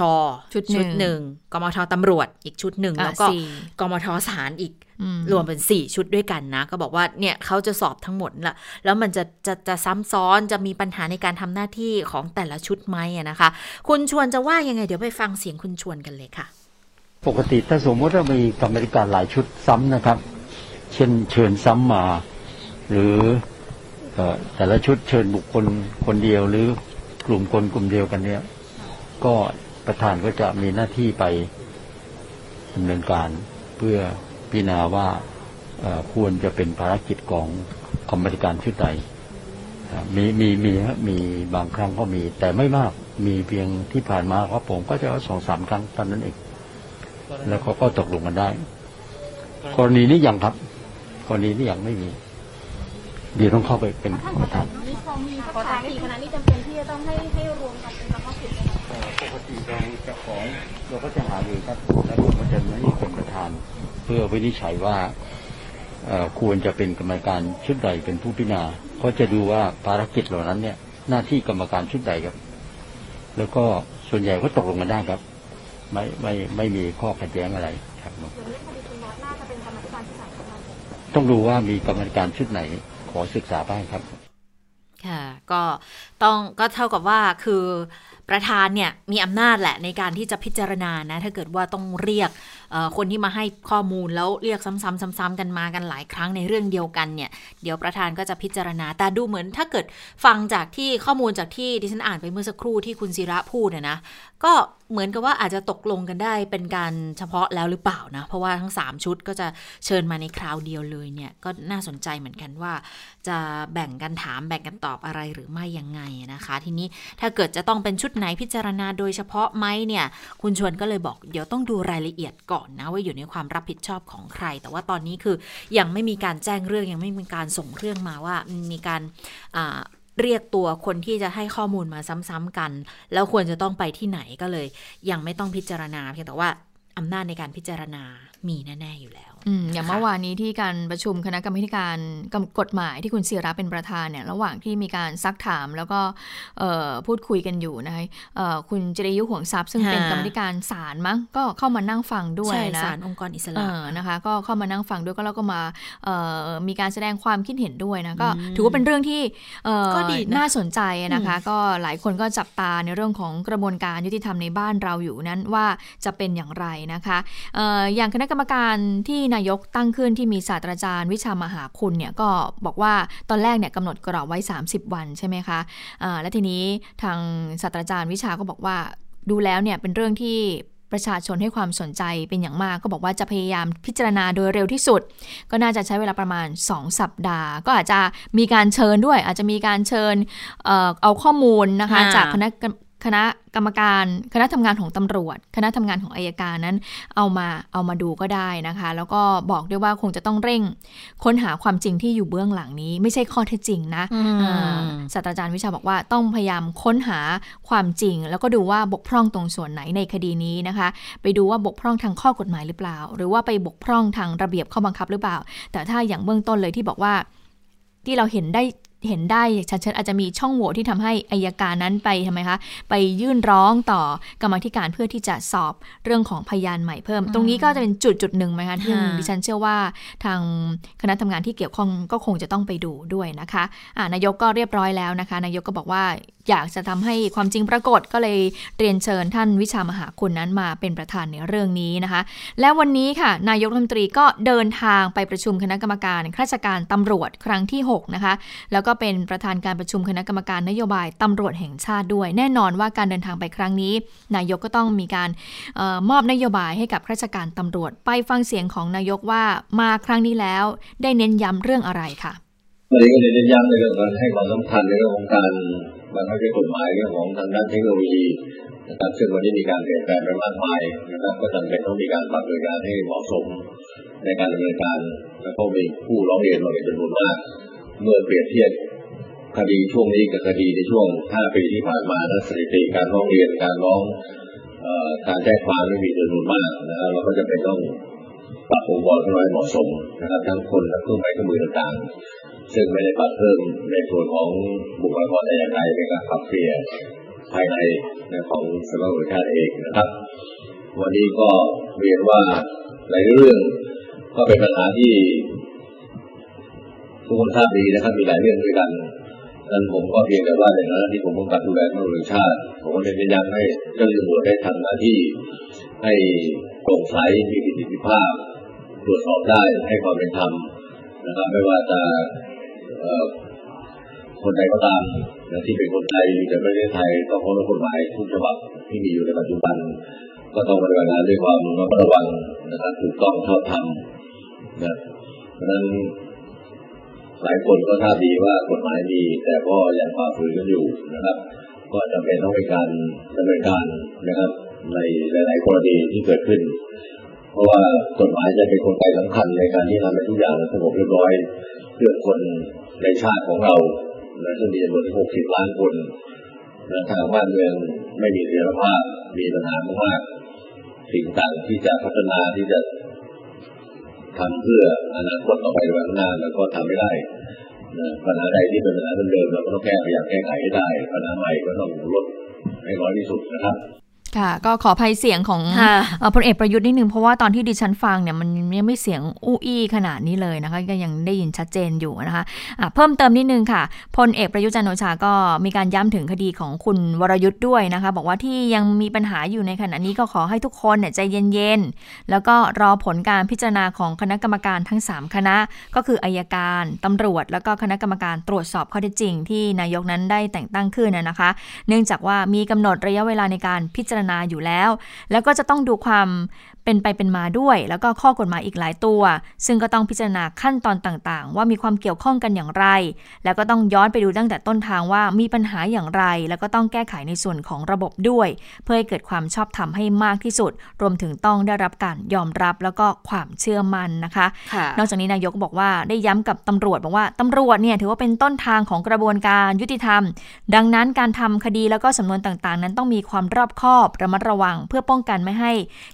ชุดหนึ่งหนึ่งกมทตำรวจอีกชุดหนึ่งอะแล้วก็สี่กมทศาลอีกอืมรวมเป็น4ชุดด้วยกันนะ ก็บอกว่าเนี่ยเขาจะสอบทั้งหมดละแล้วมันจะจะจะซ้ำซ้อนจะมีปัญหาในการทำหน้าที่ของแต่ละชุดไหมอะนะคะ คุณชวนจะว่ายังไง เดี๋ยวไปฟังเสียงคุณชวนกันเลยค่ะ ปกติถ้าสมมติว่ามีกรรมธิการหลายชุดซ้ำนะครับ เช่นเชิญซ้ำมา หรืออแต่ละชุดเชิญบุคคลคนเดียวหรือกลุ่มคนกลุ่มเดียวกันเนี่ย ก็ประธานก็จะมีหน้าที่ไปดำเนินการเพื่อพิจารณาว่าควรจะเป็นภารกิจของกรรมธิการชุดใดมีมีมีมีบางครั้งก็มี แต่ไม่มากมีเพียงที่ผ่านมาครับผมก็จะเอาสองสามครั้งเท่านั้นเอง แล้วเขาก็ตกลงกันได้ กรณีนี้ยังครับ กรณีนี้ยังไม่มี เดี๋ยวต้องเข้าไปเป็นประธานนี่พอมีขอถามสี่คณะนี่จำเป็นที่จะต้องให้ให้รวมกันเป็นเฉพาะกิจไหมคะปกติเราจะของเราก็จะหารือครับแล้วผมก็จะให้เป็นประธาน เพื่อวินิจฉัยว่าเอ่อควรจะเป็นกรรมการชุดใดเป็นผู้พิจารณาก็จะดูว่าภารกิจเหล่านั้นเนี่ย หน้าที่กรรมการชุดใดครับ แล้วก็ส่วนใหญ่ก็ตกลงกันได้ครับ ไม่ไม่ไม่มีข้อขัดแย้งอะไรครับส่วนเรื่องคดีคุณน็อตน่าจะเป็นกรรมธิการที่สามของเราต้องดูว่ามีกรรมการชุดไหนขอศึกษาบ้างครับ ค่ะก็ต้องก็เท่ากับว่าคือประธานเนี่ยมีอำนาจแหละในการที่จะพิจารณานะ ถ้าเกิดว่าต้องเรียกเอ่อ คนที่มาให้ข้อมูลแล้วเรียกซ้ำๆซ้ำๆกันมากันหลายครั้งในเรื่องเดียวกันเนี่ยเดี๋ยวประธานก็จะพิจารณาแต่ดูเหมือนถ้าเกิดฟังจากที่ข้อมูลจากที่ดิฉันอ่านไปเมื่อสักครู่ที่คุณศิระพูดเนี่ยนะก็เหมือนกับว่าอาจจะตกลงกันได้เป็นการเฉพาะแล้วหรือเปล่านะ เพราะว่าทั้ง 3 ชุดก็จะเชิญมาในคราวเดียวเลยเนี่ยก็น่าสนใจเหมือนกันว่า จะแบ่งกันถามแบ่งกันตอบอะไรหรือไม่ยังไงนะคะ ทีนี้ถ้าเกิดจะต้องเป็นชุดไหนพิจารณาโดยเฉพาะไหมเนี่ย คุณชวนก็เลยบอกเดี๋ยวต้องดูรายละเอียดก่อนนะว่าอยู่ในความรับผิดชอบของใคร แต่ว่าตอนนี้คือยังไม่มีการแจ้งเรื่องยังไม่มีการส่งเรื่องมาว่ามีการเรียกตัวคนที่จะให้ข้อมูลมาซ้ำๆกัน แล้วควรจะต้องไปที่ไหนก็เลย ยังไม่ต้องพิจารณาเพียงแต่ว่าอำนาจในการพิจารณามีแน่ๆอยู่แล้ว อืมอย่างค่ะเมื่อวานนี้ที่การประชุมคณะกรรมาธิการกฎหมายที่คุณศิระเป็นประธานเนี่ยระหว่างที่มีการซักถามแล้วก็เอ่อพูดคุยกันอยู่นะคะเอ่อคุณจริยุห่วงทรัพย์ซึ่งเป็นกรรมาธิการศาลมั้งก็เข้ามานั่งฟังด้วยใช่นะศาลองค์กรอิสเอระอนะคะก็เข้ามานั่งฟังด้วยก็แล้วก็มาเอ่อมีการแสดงความคิดเห็นด้วยนะก็ถือว่าเป็นเรื่องที่เอ่อก็ดีนะน่าสนใจนะคะ ก็หลายคนก็จับตาในเรื่องของกระบวนการยุติธรรมในบ้านเราอยู่นั้นว่าจะเป็นอย่างไรนะคะเอ่ออย่างคณะกรรมการที่นายกตั้งขึ้นที่มีศาสตราจารย์วิชามหาคุณเนี่ยก็บอกว่าตอนแรกเนี่ยกำหนดกรอบไว้ 30 วันใช่ไหมคะอ่าและทีนี้ทางศาสตราจารย์วิชาก็บอกว่าดูแล้วเนี่ยเป็นเรื่องที่ประชาชนให้ความสนใจเป็นอย่างมาก ก็บอกว่าจะพยายามพิจารณาโดยเร็วที่สุด ก็น่าจะใช้เวลาประมาณ 2 สัปดาห์ ก็อาจจะมีการเชิญด้วย อาจจะมีการเชิญเอ่อเอาข้อมูลนะคะอ่าจากคณะกรรม คณะกรรมการคณะทำงานของตำรวจ คณะทำงานของอายการนั้น เอามาเอามาดูก็ได้นะคะ แล้วก็บอกด้วยว่าคงจะต้องเร่ง ค้นหาความจริงที่อยู่เบื้องหลังนี้ ไม่ใช่ข้อเท็จจริงนะอืมอ่าศาสตราจารย์วิชาบอกว่าต้องพยายามค้นหาความจริง แล้วก็ดูว่าบกพร่องตรงส่วนไหนในคดีนี้นะคะ ไปดูว่าบกพร่องทางข้อกฎหมายหรือเปล่า หรือว่าไปบกพร่องทางระเบียบข้อบังคับหรือเปล่า แต่ถ้าอย่างเบื้องต้นเลยที่บอกว่าที่เราเห็นได้ เห็นได้ชัดๆอาจจะมีช่องโหว่ที่ทำให้อายการนั้นไปทำไมคะ ไปยื่นร้องต่อกรรมาธิการเพื่อที่จะสอบเรื่องของพยานใหม่เพิ่ม ตรงนี้ก็จะเป็นจุดจุดหนึ่งไหมคะที่ค่ะดิฉันเชื่อว่าทางคณะทำงานที่เกี่ยวข้องก็คงจะต้องไปดูด้วยนะคะอ่านายกก็เรียบร้อยแล้วนะคะ นายกก็บอกว่าอยากจะทำให้ความจริงปรากฏก็เลยเรียนเชิญท่านวิชามหาคุณนั้นมาเป็นประธานในเรื่องนี้นะคะ และวันนี้ค่ะนายกรัฐมนตรีก็เดินทางไปประชุมคณะกรรมการข้าราชการตำรวจครั้งที่6นะคะแล้วก็็เป็นประธานการประชุมคณะกรรมการนโยบายตำรวจแห่งชาติด้วย แน่นอนว่าการเดินทางไปครั้งนี้ นายกก็ต้องมีการออมอบนโยบายให้กับข้าราชการตำรวจ ไปฟังเสียงของนายกว่ามาครั้งนี้แล้ว ได้เน้นย้ำเรื่องอะไรค่ะวันนี้ก็เลยเน้นย้ำในเรื่องการให้ความสำคัญในเรื่องของการบังคับใช้กฎหมายเรื่องของทางด้านเทคโนโลยีนะครับซึ่งวันนี้มีการเปลี่ยนแปลงไปมากมายนะครับก็จำเป็นต้องมีการปรับปรุงการให้เหมาะสมในการดำเนินการแล้วก็มีผู้ร้องเรียนมาเป็นจำนวนมาก เมื่อเปรียบเทียบคดีช่วงนี้กับคดีในช่วง 5 ปีที่ผ่านมานะสถิติการร้องเรียนการร้องอการแจ้งความไม่มีจำนวนมากนะครับเราก็จะเป็นต้องปรับองค์กรขึ้นมาให้เหมาะสมนะครับทั้งคนและเครื่องไม้เครื่องมือต่างๆ ซึ่งไม่ได้ปรับเพิ่มในส่วนของบุคลากรแต่อย่างใดเป็นการปรับเปลี่ยนภายในของสำนักงานตำรวจแห่งชาติเองนะครับ วันนี้ก็เรียนว่าหลายเรื่องก็เป็นปัญหาที่ ทุกคนทราบดีนะครับมีหลายเรื่องด้วยกันนั้นผมก็เพียงแต่ว่าในฐานะที่ผมกำกับดูแลตำรวจแห่งชาติ ผมก็เน้นย้ำให้เจ้าหน้าที่ตำรวจได้ทำหน้าที่ให้โปร่งใสมีประสิทธิภาพ ตรวจสอบได้ให้ความเป็นธรรมนะครับไม่ว่าจะคนใดก็ตามนะที่เป็นคนไทยอยู่ในประเทศไทยต้องเคารพกฎหมายทุกฉบับที่มีอยู่ในปัจจุบัน ก็ต้องปฏิบัติงานด้วยความระมัดระวังนะครับถูกต้องชอบธรรมนะเพราะฉะนั้น หลายคนก็ทราบดีว่ากฎหมายมีแต่ก็ยังฝ่าฝืนกันอยู่นะครับ ก็จำเป็นต้องมีการดำเนินการนะครับ ในหลาย ๆ กรณีที่เกิดขึ้น เพราะว่ากฎหมายจะเป็นกลไกสำคัญในการที่ทำให้ทุกอย่างสงบเรียบร้อยเพื่อคนในชาติของเราและซึ่งมีจำนวน60 ล้านคนและทางบ้านเมืองไม่มีเสถียรภาพมีปัญหามากสิ่งต่างที่จะพัฒนาที่จะ ทำเพื่ออนาคตต่อไปวันข้างหน้าแล้วก็ทำไม่ได้นะปัญหาใดที่เป็นปัญหาเดิมๆเราก็ต้องแก้พยายามแก้ไขให้ได้ปัญหาใหม่ก็ต้องลดให้น้อยที่สุดนะครับ ค่ะ ก็ขออภัยเสียงของค่ะเอ่อพลเอกประยุทธ์นิดนึง เพราะว่าตอนที่ดิฉันฟังเนี่ยมันยังไม่เสียงอู้อี้ขนาดนี้เลยนะคะก็ยังได้ยินชัดเจนอยู่นะคะะเพิ่มเติมนิดนึงค่ะพลเอกประยุทธ์จันทร์โอชาก็มีการย้ำถึงคดีของคุณวรยุทธ์ด้วยนะคะ บอกว่าที่ยังมีปัญหาอยู่ในขณะนี้ก็ขอให้ทุกคนเนี่ยใจเย็นๆแล้วก็รอผลการพิจารณาของคณะกรรมการทั้ง 3 คณะ ก็คืออายการตำรวจ แล้วก็คณะกรรมการตรวจสอบข้อเท็จจริง ที่นายกนั้นได้แต่งตั้งขึ้นนะนะคะ เนื่องจากว่ามีกำหนดระยะเวลาในการพิจารณาอยู่แล้ว แล้วก็จะต้องดูความ เป็นไปเป็นมาด้วย แล้วก็ข้อกฎหมายอีกหลายตัว ซึ่งก็ต้องพิจารณาขั้นตอนต่างๆ ว่ามีความเกี่ยวข้องกันอย่างไร แล้วก็ต้องย้อนไปดูตั้งแต่ต้นทางว่ามีปัญหาอย่างไร แล้วก็ต้องแก้ไขในส่วนของระบบด้วย เพื่อให้เกิดความชอบธรรมให้มากที่สุด รวมถึงต้องได้รับการยอมรับแล้วก็ความเชื่อมั่นนะคะค่ะนอกจากนี้นายกบอกว่าได้ย้ำกับตำรวจบอกว่าตำรวจเนี่ยถือว่าเป็นต้นทางของกระบวนการยุติธรรม ดังนั้นการทำคดีแล้วก็สำนวนต่างๆ นั้นต้องมีความรอบคอบระมัดระวัง เพื่อป้องกันไม่ให้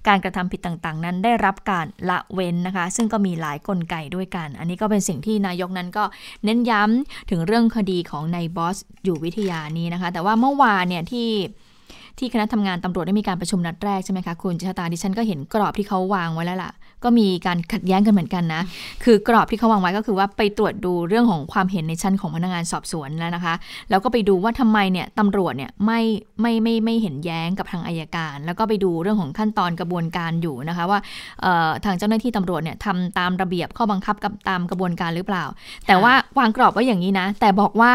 การกระทำผิดต่างๆ นั้นได้รับการละเว้นนะคะ ซึ่งก็มีหลายกลไกด้วยกัน อันนี้ก็เป็นสิ่งที่นายกนั้นก็เน้นย้ำถึงเรื่องคดีของนายบอสอยู่วิทยานี้นะคะ แต่ว่าเมื่อวานเนี่ยที่ที่คณะทำงานตำรวจได้มีการประชุมนัดแรกใช่ไหมคะคุณชะตาดิฉันก็เห็นกรอบที่เขาวางไว้แล้วล่ะ ก็มีการขัดแย้งกันเหมือนกันนะ คือกรอบที่เขาวางไว้ก็คือว่าไปตรวจดูเรื่องของความเห็นในชั้นของพนักงานสอบสวนแล้วนะคะ แล้วก็ไปดูว่าทำไมเนี่ยตำรวจเนี่ยไม่ไม่ไม่ไม่เห็นแย้งกับทางอายการ แล้วก็ไปดูเรื่องของขั้นตอนกระบวนการอยู่นะคะว่าทางเจ้าหน้าที่ตำรวจเนี่ยทำตามระเบียบข้อบังคับกับตามกระบวนการหรือเปล่า แต่ว่าวางกรอบไว้อย่างนี้นะ แต่บอกว่า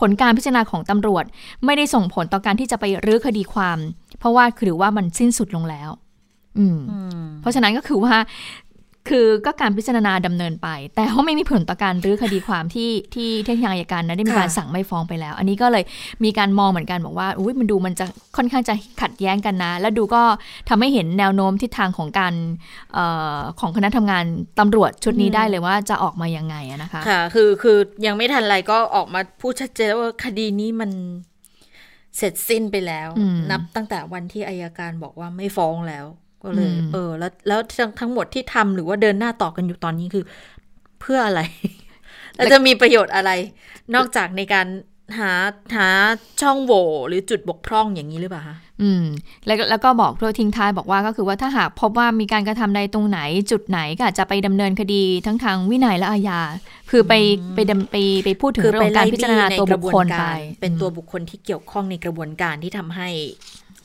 ผลการพิจารณาของตำรวจ ไม่ได้ส่งผลต่อการที่จะไปรื้อคดีความ เพราะว่าคือถือว่ามันสิ้นสุดลงแล้ว เพราะฉะนั้นก็คือว่าคือก็การพิจารณาดำเนินไป แต่ว่าไม่มีผลต่อการรื้อคดีความที่ที่ที่ทางอัยการนั้นได้มีการค่ะสั่งไม่ฟ้องไปแล้ว อันนี้ก็เลยมีการมองเหมือนกันบอกว่าอุ้ยมันดูมันจะค่อนข้างจะขัดแย้งกันนะ แล้วดูก็ทำให้เห็นแนวโน้มทิศทางของการเออของคณะทำงานตำรวจชุดนี้ได้เลยว่าจะออกมายังไงอะนะคะค่ะคือคือยังไม่ทันไรก็ออกมาพูดชัดเจนว่าคดีนี้มันเสร็จสิ้นไปแล้วอืมนับตั้งแต่วันที่อายการบอกว่าไม่ฟ้องแล้ว ก็เลยอืมเออ แล้วแล้วทั้งทั้งหมดที่ทำหรือว่าเดินหน้าต่อกันอยู่ตอนนี้คือ เพื่ออะไร แล้วจะมีประโยชน์อะไร นอกจากในการหาหาช่องโหว่หรือจุดบกพร่องอย่างนี้หรือเปล่าคะอืม แล้วแล้วก็บอกด้วยทิ้งท้ายบอกว่าก็คือว่าถ้าหากพบว่ามีการกระทำใดตรงไหน จุดไหนก็อาจจะไปดำเนินคดีทั้งทางวินัยและอาญา คือไปไปดำไปไปพูดถึงคือเรื่องของการพิจารณาตัวบุคคลไปเป็นตัวบุคคลที่เกี่ยวข้องในกระบวนการที่ทำให้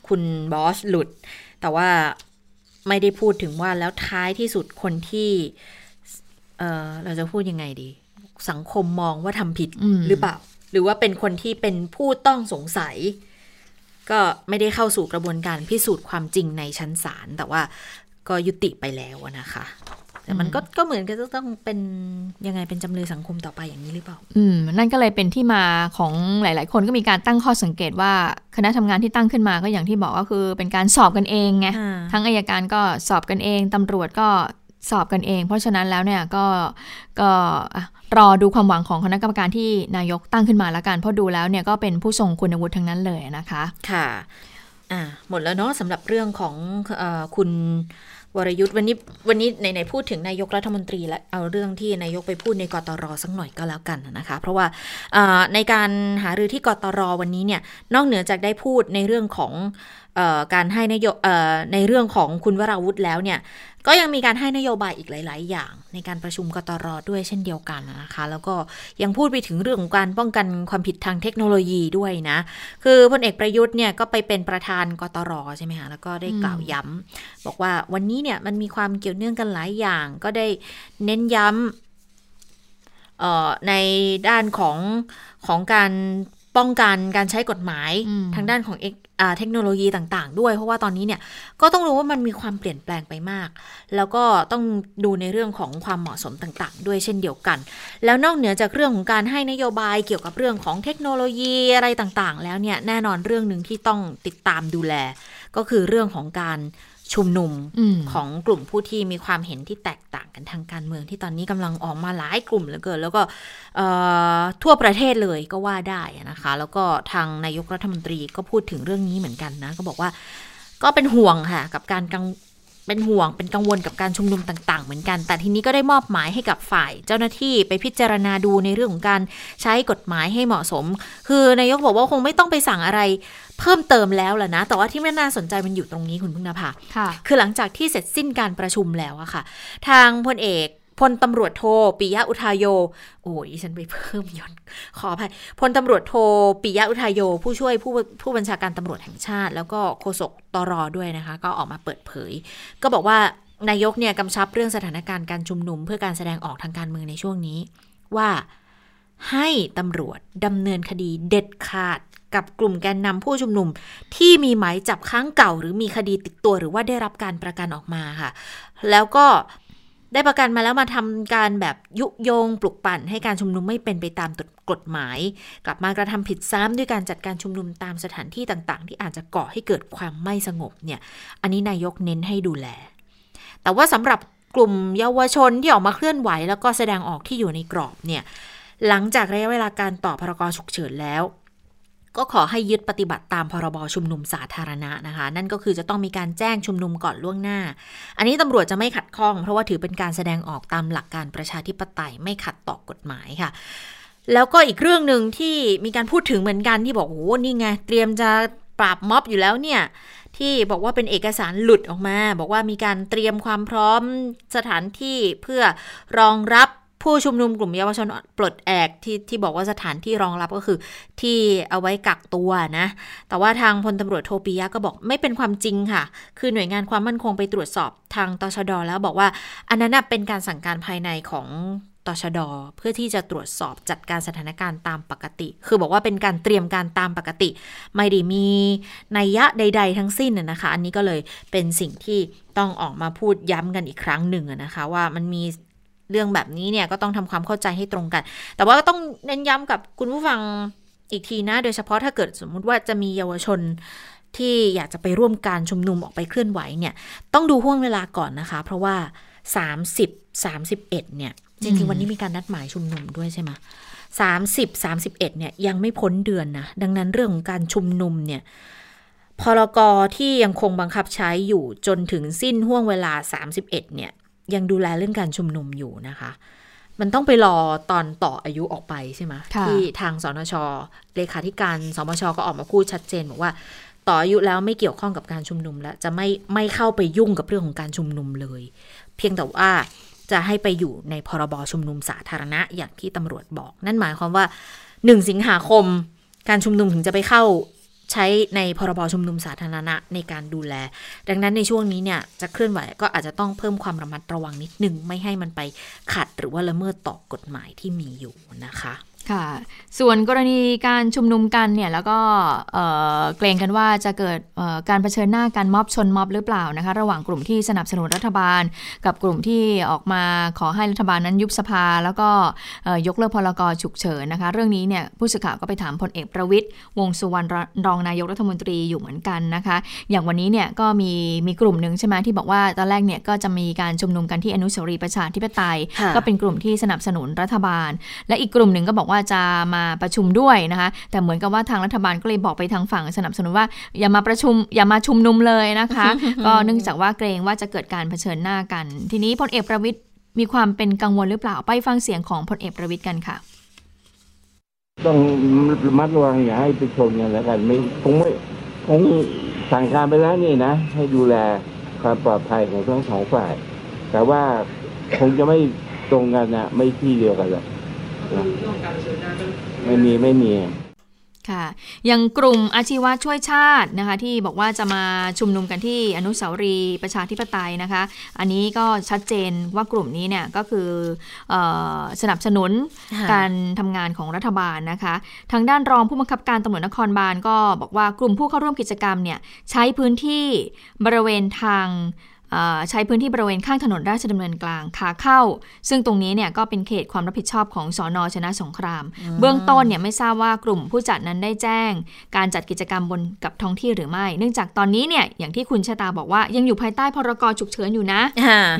คุณบอสหลุด แต่ว่า ไม่ได้พูดถึงว่าแล้วท้ายที่สุดคนที่เออเราจะพูดยังไงดี สังคมมองว่าทำผิดอืมหรือเปล่า หรือว่าเป็นคนที่เป็นผู้ต้องสงสัย ก็ไม่ได้เข้าสู่กระบวนการพิสูจน์ความจริงในชั้นศาลแต่ว่าก็ยุติไปแล้วอะนะคะ แต่มันก็ก็เหมือนกับจะต้องเป็นยังไงเป็นจำเลยสังคมต่อไปอย่างนี้หรือเปล่า อืม นั่นก็เลยเป็นที่มาของหลาย ๆ คนก็มีการตั้งข้อสังเกตว่าคณะทำงานที่ตั้งขึ้นมาก็อย่างที่บอกก็คือเป็นการสอบกันเองไงอ่าทั้งอายการก็สอบกันเองตำรวจก็สอบกันเอง เพราะฉะนั้นแล้วเนี่ยก็ก็อะรอดูความหวังของคณะกรรมการที่นายกตั้งขึ้นมาแล้วกันเพราะดูแล้วเนี่ยก็เป็นผู้ทรงคุณวุฒิทั้งนั้นเลยนะคะ ค่ะ อ่า หมดแล้วเนาะสำหรับเรื่องของเออคุณ วรยุทธ์วันนี้วันนี้ไหนๆพูดถึงนายกรัฐมนตรีและเอาเรื่องที่นายกไปพูดในกตรสักหน่อยก็แล้วกันนะคะ เพราะว่าในการหารือที่กตรวันนี้เนี่ยนอกเหนือจากได้พูดในเรื่องของ การให้นโยในเรื่องของคุณวราวุธแล้วเนี่ย ก็ยังมีการให้นโยบายอีกหลาย ๆ อย่าง ในการประชุมกตรด้วยเช่นเดียวกันนะคะ แล้วก็ยังพูดไปถึงเรื่องของการป้องกันความผิดทางเทคโนโลยีด้วยนะ คือพลเอกประยุทธ์เนี่ยก็ไปเป็นประธานกตรใช่ไหมคะแล้วก็ได้กล่าวย้ำบอกว่าวันนี้เนี่ยมันมีความเกี่ยวเนื่องกันหลายอย่าง ก็ได้เน้นย้ำเอ่อในด้านของของการ ป้องกันการใช้กฎหมายอืมทางด้านของเอกอ่าเทคโนโลยีต่าง ๆ ด้วย เพราะว่าตอนนี้เนี่ยก็ต้องรู้ว่ามันมีความเปลี่ยนแปลงไปมาก แล้วก็ต้องดูในเรื่องของความเหมาะสมต่าง ๆ ด้วยเช่นเดียวกัน แล้วนอกเหนือจากเรื่องของการให้นโยบายเกี่ยวกับเรื่องของเทคโนโลยีอะไรต่าง ๆ แล้วเนี่ยแน่นอนเรื่องหนึ่งที่ต้องติดตามดูแล ก็คือเรื่องของการ ชุมนุมอืมของกลุ่มผู้ที่มีความเห็นที่แตกต่างกันทางการเมือง ที่ตอนนี้กำลังออกมาหลายกลุ่มเหลือเกิน แล้วก็เอ่อทั่วประเทศเลยก็ว่าได้นะคะ แล้วก็ทางนายกรัฐมนตรีก็พูดถึงเรื่องนี้เหมือนกันนะ ก็บอกว่าก็เป็นห่วงค่ะกับการกัง เป็นห่วงเป็นกังวลกับการชุมนุมต่างๆ เหมือนกัน แต่ทีนี้ก็ได้มอบหมายให้กับฝ่ายเจ้าหน้าที่ไปพิจารณาดูในเรื่องของการใช้กฎหมายให้เหมาะสม คือนายกบอกว่าคงไม่ต้องไปสั่งอะไรเพิ่มเติมแล้วล่ะนะ แต่ว่าที่ไม่น่าสนใจมันอยู่ตรงนี้คุณพึ่งนภาค่ะ คือหลังจากที่เสร็จสิ้นการประชุมแล้วอะค่ะ ทางพลเอก พลตำรวจโทปิยะอุทายโย โอ้ยฉันไปเพิ่มย้อนขออภัยพลตำรวจโทปิยะอุทายโย ผู้ช่วยผู้ผู้บัญชาการตำรวจแห่งชาติ แล้วก็โฆษกตรด้วยนะคะ ก็ออกมาเปิดเผย ก็บอกว่านายกเนี่ยกำชับเรื่องสถานการณ์การชุมนุม เพื่อการแสดงออกทางการเมืองในช่วงนี้ ว่าให้ตำรวจดำเนินคดีเด็ดขาดกับกลุ่มแกนนำผู้ชุมนุม ที่มีหมายจับครั้งเก่า หรือมีคดีติดตัวหรือว่าได้รับการประกันออกมาค่ะ แล้วก็ ได้ประกันมาแล้วมาทำการแบบยุโยงปลุกปั่นให้การชุมนุมไม่เป็นไปตามกฎหมาย กลับมากระทำผิดซ้ำด้วยการจัดการชุมนุมตามสถานที่ต่างๆ ที่อาจจะก่อให้เกิดความไม่สงบเนี่ยอันนี้นายกเน้นให้ดูแล แต่ว่าสำหรับกลุ่มเยาวชนที่ออกมาเคลื่อนไหว แล้วก็แสดงออกที่อยู่ในกรอบเนี่ยหลังจากระยะเวลาการต่อพรกฉุกเฉินแล้ว ก็ขอให้ยึดปฏิบัติตามพรบชุมนุมสาธารณะนะคะ นั่นก็คือจะต้องมีการแจ้งชุมนุมก่อนล่วงหน้า อันนี้ตำรวจจะไม่ขัดข้อง เพราะว่าถือเป็นการแสดงออกตามหลักการประชาธิปไตยไม่ขัดต่อกฎหมายค่ะ แล้วก็อีกเรื่องหนึ่งที่มีการพูดถึงเหมือนกันที่บอกโอ้โหนี่ไงเตรียมจะปราบม็อบอยู่แล้วเนี่ยที่บอกว่าเป็นเอกสารหลุดออกมา บอกว่ามีการเตรียมความพร้อมสถานที่เพื่อรองรับ ผู้ชุมนุมกลุ่มเยาวชนปลดแอกที่ที่บอกว่าสถานที่รองรับก็คือ ที่เอาไว้กักตัวนะ แต่ว่าทางพลตำรวจโทปิยะก็บอกไม่เป็นความจริงค่ะ คือหน่วยงานความมั่นคงไปตรวจสอบทางตชดแล้วบอกว่า อันนั้นเป็นการสั่งการภายในของตชดเพื่อที่จะตรวจสอบจัดการสถานการณ์ตามปกติ คือบอกว่าเป็นการเตรียมการตามปกติ ไม่ได้มีนัยยะใด ๆ ทั้งสิ้นนะคะ อันนี้ก็เลยเป็นสิ่งที่ต้องออกมาพูดย้ำกันอีกครั้งหนึ่งนะคะ ว่ามันมี เรื่องแบบนี้เนี่ยก็ต้องทำความเข้าใจให้ตรงกัน แต่ว่าก็ต้องเน้นย้ำกับคุณผู้ฟังอีกทีนะ โดยเฉพาะถ้าเกิดสมมุติว่าจะมีเยาวชนที่อยากจะไปร่วมการชุมนุมออกไปเคลื่อนไหวเนี่ย ต้องดูห่วงเวลาก่อนนะคะ เพราะว่า 30 31 เนี่ย จริงๆ วันนี้มีการนัดหมายชุมนุมด้วยใช่ไหม30 31เนี่ยยังไม่พ้นเดือนนะ ดังนั้นเรื่องของการชุมนุมเนี่ยพรกที่ยังคงบังคับใช้อยู่จนถึงสิ้นห่วงเวลา 31 เนี่ย ยังดูแลเรื่องการชุมนุมอยู่นะคะ มันต้องไปรอตอนต่ออายุออกไปใช่ไหมค่ะที่ทางสนชเลขาธิการสมชก็ออกมาพูดชัดเจนบอกว่าต่ออายุแล้วไม่เกี่ยวข้องกับการชุมนุมแล้ว จะไม่ไม่เข้าไปยุ่งกับเรื่องของการชุมนุมเลย เพียงแต่ว่าจะให้ไปอยู่ในพรบชุมนุมสาธารณะอย่างที่ตำรวจบอก นั่นหมายความว่าหนึ่งสิงหาคม การชุมนุมถึงจะไปเข้า ใช้ในพรบชุมนุมสาธารณะในการดูแล ดังนั้นในช่วงนี้เนี่ยจะเคลื่อนไหวก็อาจจะต้องเพิ่มความระมัดระวังนิดนึงไม่ให้มันไปขัดหรือว่าละเมิดต่อกฎหมายที่มีอยู่นะคะ ค่ะ ส่วนกรณีการชุมนุมกันเนี่ยแล้วก็เอ่อเกรงกันว่าจะเกิดเอ่อการเผชิญหน้ากันม็อบชนม็อบหรือเปล่านะคะ ระหว่างกลุ่มที่สนับสนุนรัฐบาล กับกลุ่มที่ออกมาขอให้รัฐบาลนั้นยุบสภา แล้วก็เอ่อยกเลิกพรกฉุกเฉินนะคะ เรื่องนี้เนี่ยผู้สื่อข่าวก็ไปถามพลเอกประวิตยวงษ์สุวรรณรองนายกรัฐมนตรีอยู่เหมือนกันนะคะ อย่างวันนี้เนี่ยก็มีมีกลุ่มหนึ่งใช่ไหมที่บอกว่าตอนแรกเนี่ยก็จะมีการชุมนุมกันที่อนุสาวรีย์ประชาธิปไตยค่ะก็เป็นกลุ่มที่สนับสนุนรัฐบาล และอีกกลุ่มหนึ่งก็บอกว่าจะมาประชุมด้วยนะคะ แต่เหมือนกับว่าทางรัฐบาลก็เลยบอกไปทางฝั่งสนับสนุนว่าอย่ามาประชุมอย่ามาชุมนุมเลยนะคะ ก็เนื่องจากว่าเกรงว่าจะเกิดการเผชิญหน้ากัน ทีนี้พลเอกประวิตยมีความเป็นกังวลหรือเปล่าไปฟังเสียงของพลเอกประวิตยกันค่ะ ต้องระมัดระวังอย่าให้ไปชนกันแล้วกันไม่คงไม่คงสั่งการไปแล้วนี่นะ ให้ดูแลความปลอดภัยของทั้งสองฝ่าย แต่ว่าคงจะไม่ตรงกันนะไม่ที่เดียวกันหรอกนะ ไม่มีไม่มีค่ะอย่างกลุ่มอาชีวะช่วยชาตินะคะที่บอกว่าจะมาชุมนุมกันที่อนุสาวรีย์ประชาธิปไตยนะคะ อันนี้ก็ชัดเจนว่ากลุ่มนี้เนี่ยก็คือเออสนับสนุนค่ะการทำงานของรัฐบาลนะคะ ทางด้านรองผู้บังคับการตำรวจนครบาลก็บอกว่ากลุ่มผู้เข้าร่วมกิจกรรมเนี่ยใช้พื้นที่บริเวณทางเอ่อ ใช้พื้นที่บริเวณข้างถนนราชดำเนินกลางขาเข้า ซึ่งตรงนี้เนี่ยก็เป็นเขตความรับผิดชอบของสอนอชนะสงคราม เบื้องต้นเนี่ยไม่ทราบว่ากลุ่มผู้จัดนั้นได้แจ้ง การจัดกิจกรรมบนกับท้องที่หรือไม่ เนื่องจากตอนนี้เนี่ยอย่างที่คุณชะตาบอกว่ายังอยู่ภายใต้พรกฉุกเฉินอยู่นะ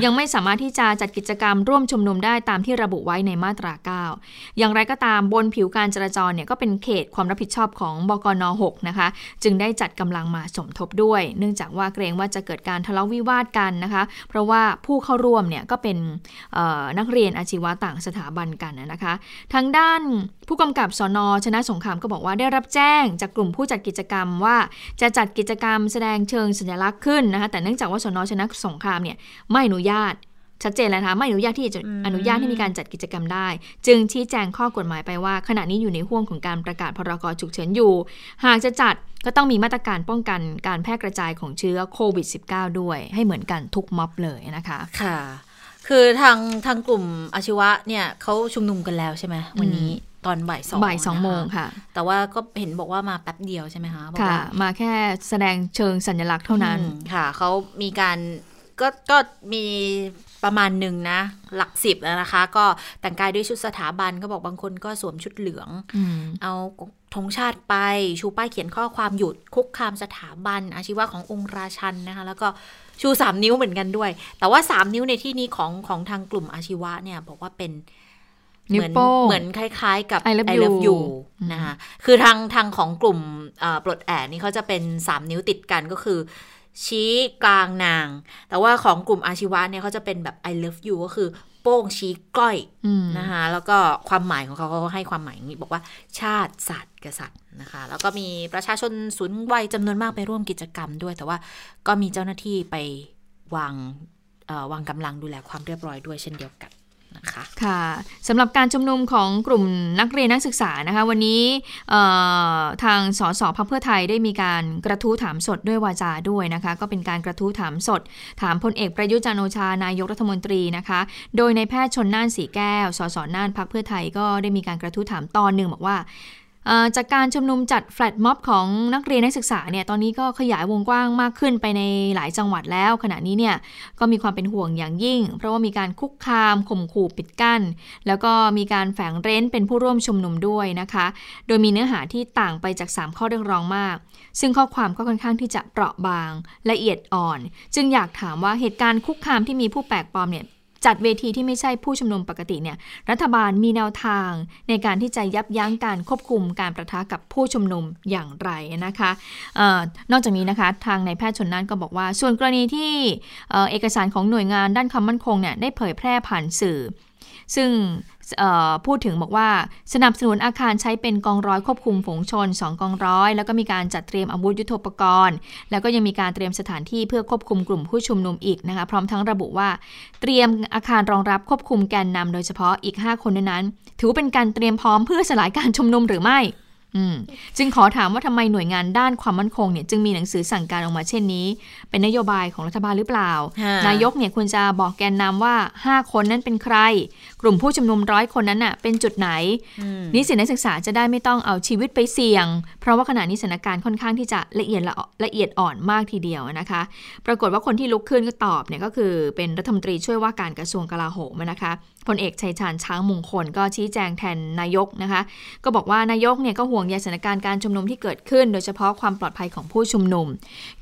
ยังไม่สามารถที่จะจัดกิจกรรมร่วมชุมนุมได้ตามที่ระบุไว้ในมาตรา 9 อย่างไรก็ตามบนผิวการจราจรเนี่ยก็เป็นเขตความรับผิดชอบของบกน 6 นะคะ จึงได้จัดกำลังมาสมทบด้วย เนื่องจากว่าเกรงว่าจะเกิดการทะเลาะวิวาทกันนะคะ เพราะว่าผู้เข้าร่วมเนี่ยก็เป็นนักเรียนอาชีวะต่างสถาบันกันนะคะ ทางด้านผู้กำกับสอนอชนะสงครามก็บอกว่าได้รับแจ้งจากกลุ่มผู้จัดกิจกรรมว่าจะจัดกิจกรรมแสดงเชิงสัญลักษณ์ขึ้นนะคะแต่เนื่องจากว่าสอนอชนะสงครามเนี่ยไม่อนุญาต ชัดเจนแล้วนะคะไม่อนุญาตที่จะอืมอนุญาตให้มีการจัดกิจกรรมได้ จึงชี้แจงข้อกฎหมายไปว่า ขณะนี้อยู่ในห่วงของการประกาศพรกฉุกเฉินอยู่ หากจะจัดก็ต้องมีมาตรการป้องกันการแพร่กระจายของเชื้อโควิด -19 ด้วย ให้เหมือนกันทุกม็อบเลยนะคะ ค่ะ คือทางทางกลุ่มอาชีวะเนี่ยเขาชุมนุมกันแล้วใช่ไหมวันนี้ตอนบ่ายสองบ่ายสองนะคะโมงค่ะ แต่ว่าก็เห็นบอกว่ามาแป๊บเดียวใช่ไหมคะบอกค่ะว่ามาแค่แสดงเชิงสัญลักษณ์เท่านั้นอืมค่ะเขามีการก็ก็มี ประมาณหนึ่งนะ หลักสิบแล้วนะคะ ก็แต่งกายด้วยชุดสถาบันก็บอกบางคนก็สวมชุดเหลืองอืมเอาธงชาติไปชูป้ายเขียนข้อความหยุดคุกคามสถาบัน อาชีวะขององค์ราชันนะคะ แล้วก็ชูสามนิ้วเหมือนกันด้วย แต่ว่าสามนิ้วในที่นี้ของของทางกลุ่มอาชีวะเนี่ยบอกว่าเป็นนิ้วเหมือนโป้งเหมือนคล้ายๆ กับ I love I you love you อืมนะคะคือทางทางของกลุ่มเอ่อปลดแอกนี่เขาจะเป็นสามนิ้วติดกันก็คือ ชี้กลางนาง แต่ว่าของกลุ่มอาชีวะเนี่ยเขาจะเป็นแบบ I love you ก็คือโป้งชี้ก้อยอืมนะคะแล้วก็ความหมายของเขาเขาก็ให้ความหมายอย่างนี้บอกว่าชาติศาสตร์กษัตริย์นะคะ แล้วก็มีประชาชนสูงวัยจำนวนมากไปร่วมกิจกรรมด้วย แต่ว่าก็มีเจ้าหน้าที่ไปวางเอ่อวางกำลังดูแลความเรียบร้อยด้วยเช่นเดียวกัน นะคะค่ะสำหรับการชุมนุมของกลุ่มนักเรียนนักศึกษานะคะ วันนี้ทางสสพักเพื่อไทยได้มีการกระทู้ถามสดด้วยวาจาด้วยนะคะ ก็เป็นการกระทู้ถามสด ถามพลเอกประยุทธ์จันโอชานายกรัฐมนตรีนะคะ โดยในแพทย์ชนน่านสีแก้วสสน่านพักเพื่อไทยก็ได้มีการกระทู้ถามตอนหนึ่งบอกว่า จากการชุมนุมจัดแฟลตม็อบของนักเรียนนักศึกษาเนี่ยตอนนี้ก็ขยายวงกว้างมากขึ้นไปในหลายจังหวัดแล้ว ขณะนี้เนี่ยก็มีความเป็นห่วงอย่างยิ่ง เพราะว่ามีการคุกคามข่มขู่ปิดกั้น แล้วก็มีการแฝงเร้นเป็นผู้ร่วมชุมนุมด้วยนะคะ โดยมีเนื้อหาที่ต่างไปจาก 3 ข้อเรียกร้องมาก ซึ่งข้อความก็ค่อนข้างที่จะเปราะบางละเอียดอ่อน จึงอยากถามว่าเหตุการณ์คุกคามที่มีผู้แปลกปลอมเนี่ย จัดเวทีที่ไม่ใช่ผู้ชุมนุมปกติเนี่ยรัฐบาลมีแนวทางในการที่จะยับยั้งการควบคุมการประทะกับผู้ชุมนุมอย่างไรนะคะออนอกจากนี้นะคะทางนายแพทย์ชนน่านก็บอกว่า ส่วนกรณีที่เอกสารของหน่วยงานด้านความมั่นคงเนี่ยได้เผยแพร่ผ่านสื่อ ซึ่ง พูดถึงบอกว่าสนับสนุนอาคารใช้เป็นกองร้อยควบคุมฝูงชน 2 กองร้อย แล้วก็มีการจัดเตรียมอาวุธยุทโธปกรณ์ แล้วก็ยังมีการเตรียมสถานที่เพื่อควบคุมกลุ่มผู้ชุมนุมอีกนะคะพร้อมทั้งระบุว่าเตรียมอาคารรองรับควบคุมแกนนำโดยเฉพาะอีก 5 คนนั้น ถือเป็นการเตรียมพร้อมเพื่อสลายการชุมนุมหรือไม่ จึงขอถามว่าทำไมหน่วยงานด้านความมั่นคงเนี่ยจึงมีหนังสือสั่งการออกมาเช่นนี้ เป็นนโยบายของรัฐบาลหรือเปล่าค่ะนายกเนี่ยควรจะบอกแกนนำว่า 5 คนนั้นเป็นใคร กลุ่มผู้ชุมนุมร้อยคนนั้นน่ะเป็นจุดไหนอืมนิสิตนักศึกษาจะได้ไม่ต้องเอาชีวิตไปเสี่ยง เพราะว่าขณะนี้สถานการณ์ค่อนข้างที่จะละเอียดละละเอียดอ่อนมากทีเดียวนะคะ ปรากฏว่าคนที่ลุกขึ้นก็ตอบเนี่ยก็คือเป็นรัฐมนตรีช่วยว่าการกระทรวงกลาโหมนะคะพลเอกชัยชาญช้างมงคลก็ชี้แจงแทนนายกนะคะ ก็บอกว่านายกเนี่ยก็ห่วงใยสถานการณ์การชุมนุมที่เกิดขึ้น โดยเฉพาะความปลอดภัยของผู้ชุมนุม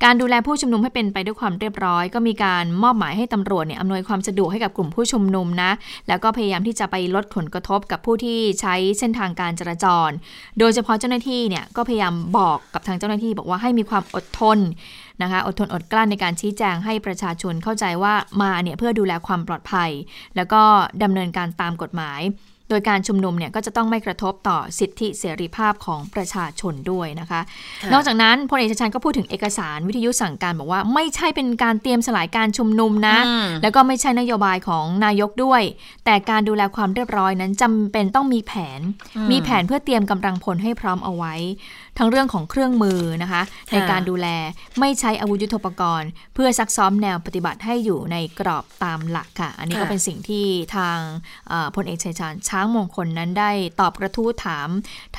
การดูแลผู้ชุมนุมให้เป็นไปด้วยความเรียบร้อย ก็มีการมอบหมายให้ตำรวจเนี่ยอำนวยความสะดวกให้กับกลุ่มผู้ชุมนุมนะ แล้วก็พยายามที่จะไปลดผลกระทบกับผู้ที่ใช้เส้นทางการจราจร โดยเฉพาะเจ้าหน้าที่เนี่ยก็พยายามบอกกับทางเจ้าหน้าที่ บอกว่าให้มีความอดทนนะคะอดทนอดกลั้นในการชี้แจงให้ประชาชนเข้าใจว่ามาเนี่ยเพื่อดูแลความปลอดภัย แล้วก็ดำเนินการตามกฎหมาย โดยการชุมนุมเนี่ยก็จะต้องไม่กระทบต่อสิทธิเสรีภาพของประชาชนด้วยนะคะค่ะนอกจากนั้นพลเอกชัยชาญก็พูดถึงเอกสารวิทยุสั่งการบอกว่า ไม่ใช่เป็นการเตรียมสลายการชุมนุมนะอืมแล้วก็ไม่ใช่นโยบายของนายกด้วย แต่การดูแลความเรียบร้อยนั้นจำเป็นต้องมีแผน มีแผนเพื่อเตรียมกำลังพลให้พร้อมเอาไว้ ทั้งเรื่องของเครื่องมือนะคะในการดูแลไม่ใช้อาวุธยุทโธปกรณ์ เพื่อซักซ้อมแนวปฏิบัติให้อยู่ในกรอบตามหลักค่ะ อันนี้ก็ค่ะเป็นสิ่งที่ทางเอ่อพลเอกชัยชาญช้างมงคลนั้นได้ตอบกระทู้ถาม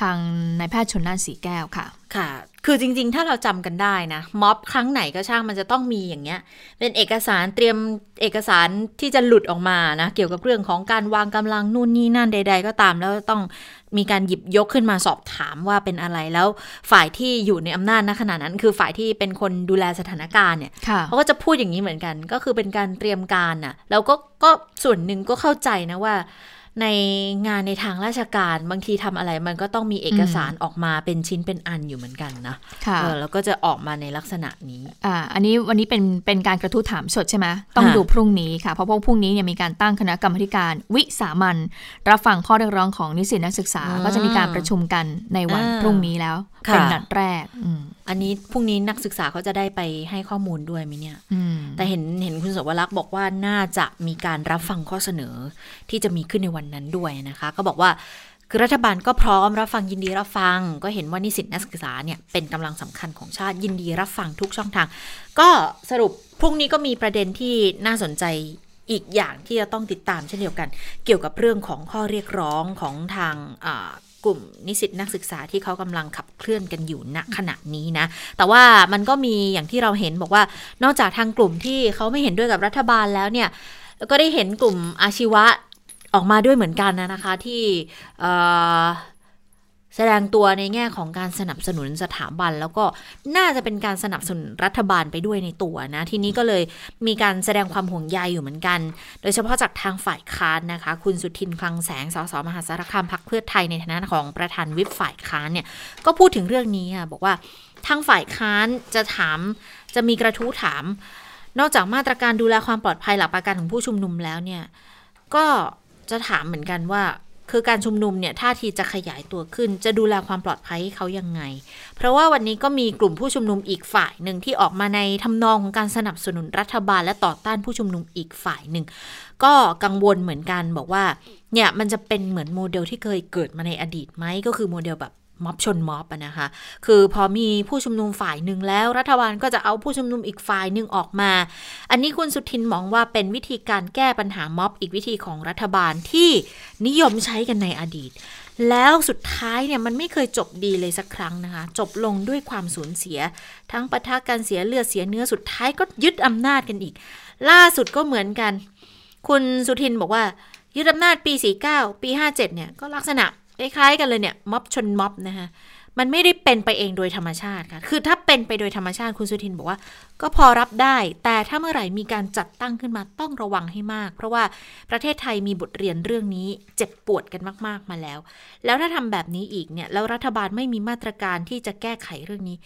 ทางนายแพทย์ชนน่านสีแก้วค่ะค่ะ คือจริง ๆ ถ้าเราจำกันได้นะม็อบครั้งไหนก็ช่างมันจะต้องมีอย่างเงี้ย เป็นเอกสารเตรียมเอกสารที่จะหลุดออกมานะ เกี่ยวกับเรื่องของการวางกำลังนู่นนี่นั่นใด ๆ ก็ตาม แล้วต้องมีการหยิบยกขึ้นมาสอบถามว่าเป็นอะไรแล้วฝ่ายที่อยู่ในอำนาจณขณะนั้น คือฝ่ายที่เป็นคนดูแลสถานการณ์เนี่ยค่ะเขาก็จะพูดอย่างนี้เหมือนกัน ก็คือเป็นการเตรียมการน่ะแล้วก็ก็ส่วนหนึ่งก็เข้าใจนะว่า ในงานในทางราชการบางทีทำอะไรมันก็ต้องมีเอกสารออกมาเป็นชิ้นเป็นอันอยู่เหมือนกันนะค่ะเออแล้วก็จะออกมาในลักษณะนี้อ่าอันนี้วันนี้เป็นเป็นการกระทู้ถามสดใช่ไหมต้องค่ะดูพรุ่งนี้ค่ะ เพราะว่าพรุ่งนี้เนี่ยมีการตั้งคณะกรรมาธิการวิสามันรับฟังข้อเรียกร้องของนิสิตนักศึกษา ก็จะมีการประชุมกันในวันพรุ่งนี้แล้วเป็นนัดแรกอืมอันนี้พรุ่งนี้นักศึกษาเขาจะได้ไปให้ข้อมูลด้วยไหมเนี่ยอืมแต่เห็นเห็นคุณสวรักษ์บอกว่าน่าจะมีการรับฟังข้อเสนอที่จะมีขึ้นในวันนั้นด้วยนะคะ ก็บอกว่าคือรัฐบาลก็พร้อมรับฟังยินดีรับฟัง ก็เห็นว่านิสิตนักศึกษาเนี่ยเป็นกำลังสำคัญของชาติยินดีรับฟังทุกช่องทาง ก็สรุปพรุ่งนี้ก็มีประเด็นที่น่าสนใจอีกอย่างที่จะต้องติดตามเช่นเดียวกัน เกี่ยวกับเรื่องของข้อเรียกร้องของทางอ่า กลุ่มนิสิตนักศึกษาที่เขากำลังขับเคลื่อนกันอยู่ณขณะนี้นะ แต่ว่ามันก็มีอย่างที่เราเห็นบอกว่า นอกจากทางกลุ่มที่เขาไม่เห็นด้วยกับรัฐบาลแล้วเนี่ยก็ได้เห็นกลุ่มอาชีวะออกมาด้วยเหมือนกันนะนะคะที่ แสดงตัวในแง่ของการสนับสนุนสถาบัน แล้วก็น่าจะเป็นการสนับสนุนรัฐบาลไปด้วยในตัวนะ ทีนี้ก็เลยมีการแสดงความห่วงใยอยู่เหมือนกัน โดยเฉพาะจากทางฝ่ายค้านนะคะ คุณสุทินคลังแสงสสมหาสารคามพักเพื่อไทยในฐานะของประธานวิปฝ่ายค้านเนี่ยก็พูดถึงเรื่องนี้ค่ะบอกว่าทางฝ่ายค้านจะถามจะมีกระทู้ถาม นอกจากมาตรการดูแลความปลอดภัยหลักประกันของผู้ชุมนุมแล้วเนี่ยก็จะถามเหมือนกันว่า คือการชุมนุมเนี่ยท่าทีจะขยายตัวขึ้น จะดูแลความปลอดภัยให้เขายังไง เพราะว่าวันนี้ก็มีกลุ่มผู้ชุมนุมอีกฝ่ายหนึ่งที่ออกมาในทำนองของการสนับสนุนรัฐบาลและต่อต้านผู้ชุมนุมอีกฝ่ายหนึ่งก็กังวลเหมือนกันบอกว่าเนี่ยมันจะเป็นเหมือนโมเดลที่เคยเกิดมาในอดีตไหมก็คือโมเดลแบบ ม็อบชนม็อบอะนะคะ คือพอมีผู้ชุมนุมฝ่ายหนึ่งแล้ว รัฐบาลก็จะเอาผู้ชุมนุมอีกฝ่ายหนึ่งออกมา อันนี้คุณสุทินมองว่าเป็นวิธีการแก้ปัญหาม็อบอีกวิธีของรัฐบาลที่นิยมใช้กันในอดีต แล้วสุดท้ายเนี่ยมันไม่เคยจบดีเลยสักครั้งนะคะ จบลงด้วยความสูญเสีย ทั้งปะทะกันเสียเลือดเสียเนื้อสุดท้ายก็ยึดอำนาจกันอีก ล่าสุดก็เหมือนกัน คุณสุทินบอกว่ายึดอำนาจปี 49 ปี 57 เนี่ยก็ลักษณะ คล้ายๆกันเลยเนี่ยม็อบชนม็อบนะคะมันไม่ได้เป็นไปเองโดยธรรมชาติค่ะ คือถ้าเป็นไปโดยธรรมชาติคุณสุทินบอกว่า ก็พอรับได้ แต่ถ้าเมื่อไหร่มีการจัดตั้งขึ้นมาต้องระวังให้มาก เพราะว่าประเทศไทยมีบทเรียนเรื่องนี้เจ็บปวดกันมาก ๆมาแล้ว แล้วถ้าทำแบบนี้อีกเนี่ยแล้วรัฐบาลไม่มีมาตรการที่จะแก้ไขเรื่องนี้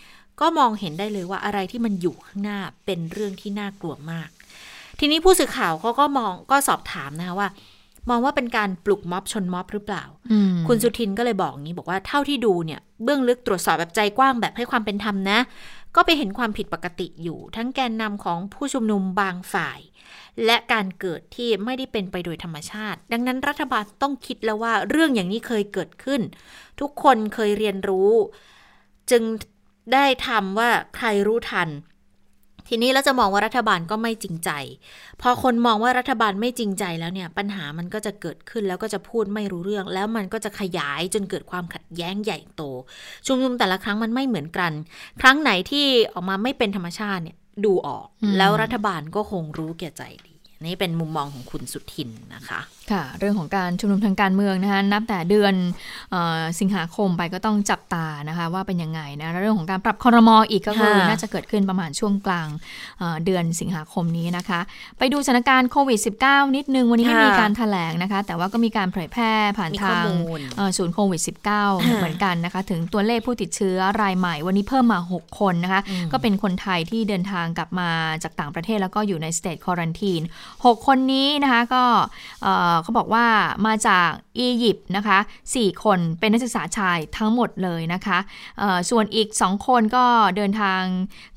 ก็มองเห็นได้เลยว่าอะไรที่มันอยู่ข้างหน้าเป็นเรื่องที่น่ากลัวมาก ทีนี้ผู้สื่อข่าวเขาก็มองก็สอบถามนะคะว่า มองว่าเป็นการปลุกม็อบชนม็อบหรือเปล่าอืมคุณสุทินก็เลยบอกงี้บอกว่าเท่าที่ดูเนี่ยเบื้องลึกตรวจสอบแบบใจกว้างแบบให้ความเป็นธรรมนะ ก็ไปเห็นความผิดปกติอยู่ ทั้งแกนนำของผู้ชุมนุมบางฝ่าย และการเกิดที่ไม่ได้เป็นไปโดยธรรมชาติ ดังนั้นรัฐบาลต้องคิดแล้วว่าเรื่องอย่างนี้เคยเกิดขึ้น ทุกคนเคยเรียนรู้ จึงได้ทำว่าใครรู้ทัน ทีนี้เราจะมองว่ารัฐบาลก็ไม่จริงใจ พอคนมองว่ารัฐบาลไม่จริงใจแล้วเนี่ย ปัญหามันก็จะเกิดขึ้นแล้วก็จะพูดไม่รู้เรื่อง แล้วมันก็จะขยายจนเกิดความขัดแย้งใหญ่โต ชุมนุมแต่ละครั้งมันไม่เหมือนกัน ครั้งไหนที่ออกมาไม่เป็นธรรมชาติเนี่ยดูออกอืมแล้วรัฐบาลก็คงรู้แก่ใจดีนี่เป็นมุมมองของคุณสุทินนะคะค่ะเรื่องของการชุมนุมทางการเมืองนะคะนับแต่เดือนเออสิงหาคมไปก็ต้องจับตานะคะว่าเป็นยังไงนะแล้วเรื่องของการปรับคอรมออีกก็คือค่ะน่าจะเกิดขึ้นประมาณช่วงกลางเอ่อเดือนสิงหาคมนี้นะคะ ไปดูสถานการณ์โควิด -19 นิดนึงวันนี้ไม่มีการแถลงนะคะ แต่ว่าก็มีการเผยแพร่ผ่านมีทาข้องมูลเอ่อศูนย์โควิด -19 เหมือนกันนะคะ ถึงตัวเลขผู้ติดเชื้อรายใหม่ วันนี้เพิ่มมา 6 คนนะคะอืมก็เป็นคนไทยที่เดินทางกลับมาจากต่างประเทศแล้วก็อยู่ในสเตทควอรันทีน6คนนี้นะคะก็เอ่อเขาบอกว่ามาจากอียิปต์นะคะ 4 คนเป็นนักศึกษาชายทั้งหมดเลยนะคะเอ่อส่วนอีก 2 คนก็เดินทาง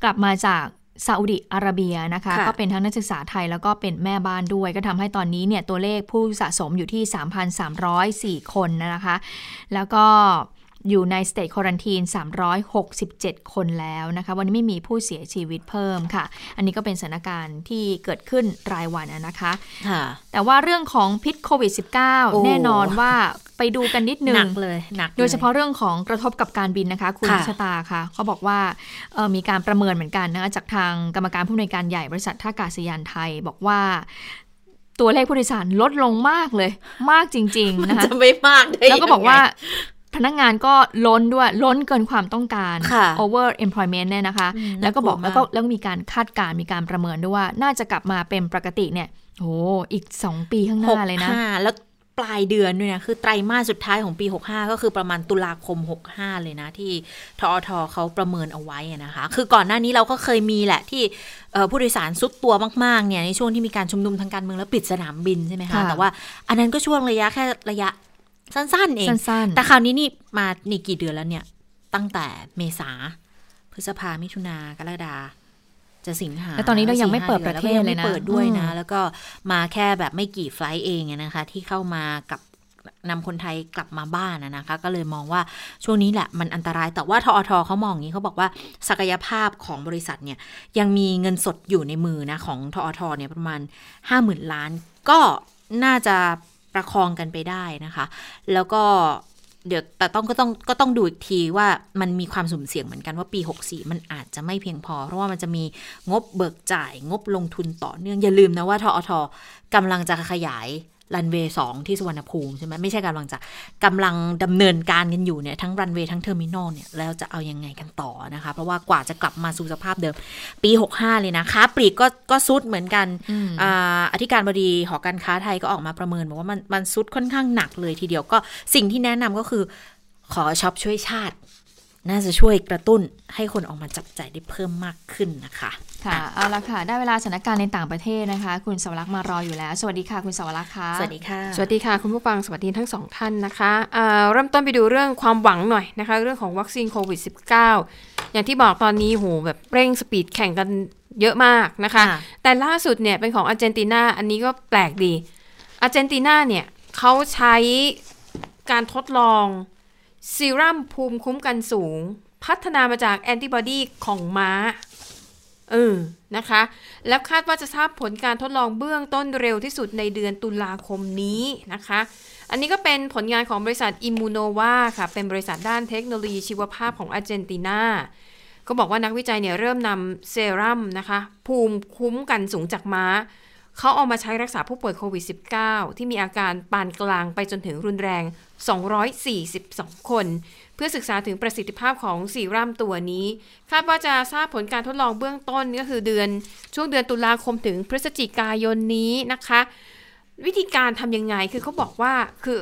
กลับมาจากซาอุดิอาระเบียนะคะค่ะก็เป็นทั้งนักศึกษาไทยแล้วก็เป็นแม่บ้านด้วย ก็ทำให้ตอนนี้เนี่ยตัวเลขผู้สะสมอยู่ที่ 3,304 คนนะคะ แล้วก็ อยู่ในสเตทควอรันทีน 367 คนแล้วนะคะ วันนี้ไม่มีผู้เสียชีวิตเพิ่มค่ะ อันนี้ก็เป็นสถานการณ์ที่เกิดขึ้นรายวันอะนะคะค่ะแต่ว่าเรื่องของพิษโควิดโอ้ -19 แน่นอนว่าไปดูกันนิดนึหนังกเลยหนักลโดยเฉพาะเรื่องของกระทบกับการบินนะคะ คุณค่ะชะตาค่ะเขาบอกว่าเอ่อมีการประเมินเหมือนกันนะคะจากทางกรรมการผู้อำนวยการใหญ่บริษัทท่าอากาศยานไทย บอกว่าตัวเลขผู้โดยสารลดลงมากเลย มากจริงๆมันนะคะจะไม่มากได้แล้วก็บอกว่ายังไพนักงานก็ล้นด้วยล้นเกินความต้องการค่ะ over employment เนี่ยนะคะอืมแล้วก็บอกน่ากลัวแล้วก็มากแล้วก็มีการคาดการณ์มีการประเมินด้วยว่า น่าจะกลับมาเป็นปกติเนี่ยโอ้อีก 2 ปีข้างหน้าเลยนะ65แล้วปลายเดือนด้วยนะ คือไตรมาสสุดท้ายของปี 65 ก็คือประมาณตุลาคม 65 เลยนะ ที่ทอทเขาประเมินเอาไว้อะนะคะ คือก่อนหน้านี้เราก็เคยมีแหละที่เอ่อผู้โดยสารซุดตัวมาก ๆ เนี่ย ในช่วงที่มีการชุมนุมทางการเมืองแล้วปิดสนามบินใช่ไหมคะค่ะแต่ว่าอันนั้นก็ช่วงระยะแค่ระยะ สั้นๆเองสั้นๆแต่คราวนี้นี่มานี่กี่เดือนแล้วเนี่ย ตั้งแต่เมษาพฤษภามิถุนากรกฎาจะสิงหาแล้วตอนนี้เรายังไม่เปิดสี่ห้าประเทศดือนเลยแวก็งนะไม่เปิดด้วยนะอืมแล้วก็มาแค่แบบไม่กี่ไฟลท์เองอะนะคะ ที่เข้ามากับนำคนไทยกลับมาบ้านอะนะคะ ก็เลยมองว่าช่วงนี้แหละมันอันตรายแต่ว่าทอทเขามองอย่างนี้เขาบอกว่าศักยภาพของบริษัทเนี่ย ยังมีเงินสดอยู่ในมือนะ ของทอทเนี่ยประมาณ 5 0,000 ล้าน ก็น่าจะ ประคองกันไปได้นะคะ แล้วก็เดี๋ยวแต่ต้องก็ต้องก็ต้องดูอีกทีว่ามันมีความสุ่มเสี่ยงเหมือนกันว่าปี 64 มันอาจจะไม่เพียงพอ เพราะว่ามันจะมีงบเบิกจ่าย งบลงทุนต่อเนื่องอย่าลืมนะว่าทอทกำลังจะขยาย รันเวย์สองที่สุวรรณภูมิใช่ไหมไม่ใช่กำลังจะกำลังดำเนินการกันอยู่เนี่ยทั้งรันเวย์ทั้ง terminal เนี่ยแล้วจะเอายังไงกันต่อนะคะ เพราะว่ากว่าจะกลับมาสู่สภาพเดิม ปี 65 เลยนะค้าปลีกก็ก็ทรุดเหมือนกันอืมอ่าอธิการบดีหอการค้าไทยก็ออกมาประเมินบอกว่ามันมันทรุดค่อนข้างหนักเลยทีเดียวก็สิ่งที่แนะนำก็คือขอช็อปช่วยชาติ น่าจะช่วยกระตุ้นให้คนออกมาจับจ่ายได้เพิ่มมากขึ้นนะคะ ค่ะ เอาละค่ะ ได้เวลาสถานการณ์ในต่างประเทศนะคะ คุณสวรักษ์มารออยู่แล้ว สวัสดีค่ะ คุณสวรักษ์ค่ะสวัสดีค่ะ สวัสดีค่ะ คุณผู้ฟัง สวัสดีทั้งสองท่านนะคะอ่าเริ่มต้นไปดูเรื่องความหวังหน่อยนะคะ เรื่องของวัคซีนโควิด -19 อย่างที่บอกตอนนี้โหแบบเร่ง speed แข่งกันเยอะมากนะคะค่ะแต่ล่าสุดเนี่ยเป็นของอาร์เจนตินา อันนี้ก็แปลกดี อาร์เจนตินาเนี่ยเขาใช้การทดลอง ซีรัมภูมิคุ้มกันสูง พัฒนามาจากแอนติบอดีของม้าเออนะคะ แล้วคาดว่าจะทราบผลการทดลองเบื้องต้นเร็วที่สุดในเดือนตุลาคมนี้นะคะ อันนี้ก็เป็นผลงานของบริษัทอิมมูโนวาค่ะ เป็นบริษัทด้านเทคโนโลยีชีวภาพของอาร์เจนตินาก็บอกว่านักวิจัยเนี่ยเริ่มนำเซรั่มนะคะ ภูมิคุ้มกันสูงจากม้า เขาเอามาใช้รักษาผู้ป่วยโควิด -19 ที่มีอาการปานกลางไปจนถึงรุนแรง 242 คน เพื่อศึกษาถึงประสิทธิภาพของซีรั่มตัวนี้ คาดว่าจะทราบผลการทดลองเบื้องต้นก็คือเดือน ช่วงเดือนตุลาคมถึงพฤศจิกายนนี้นะคะ วิธีการทำยังไงคือเขาบอกว่าคือ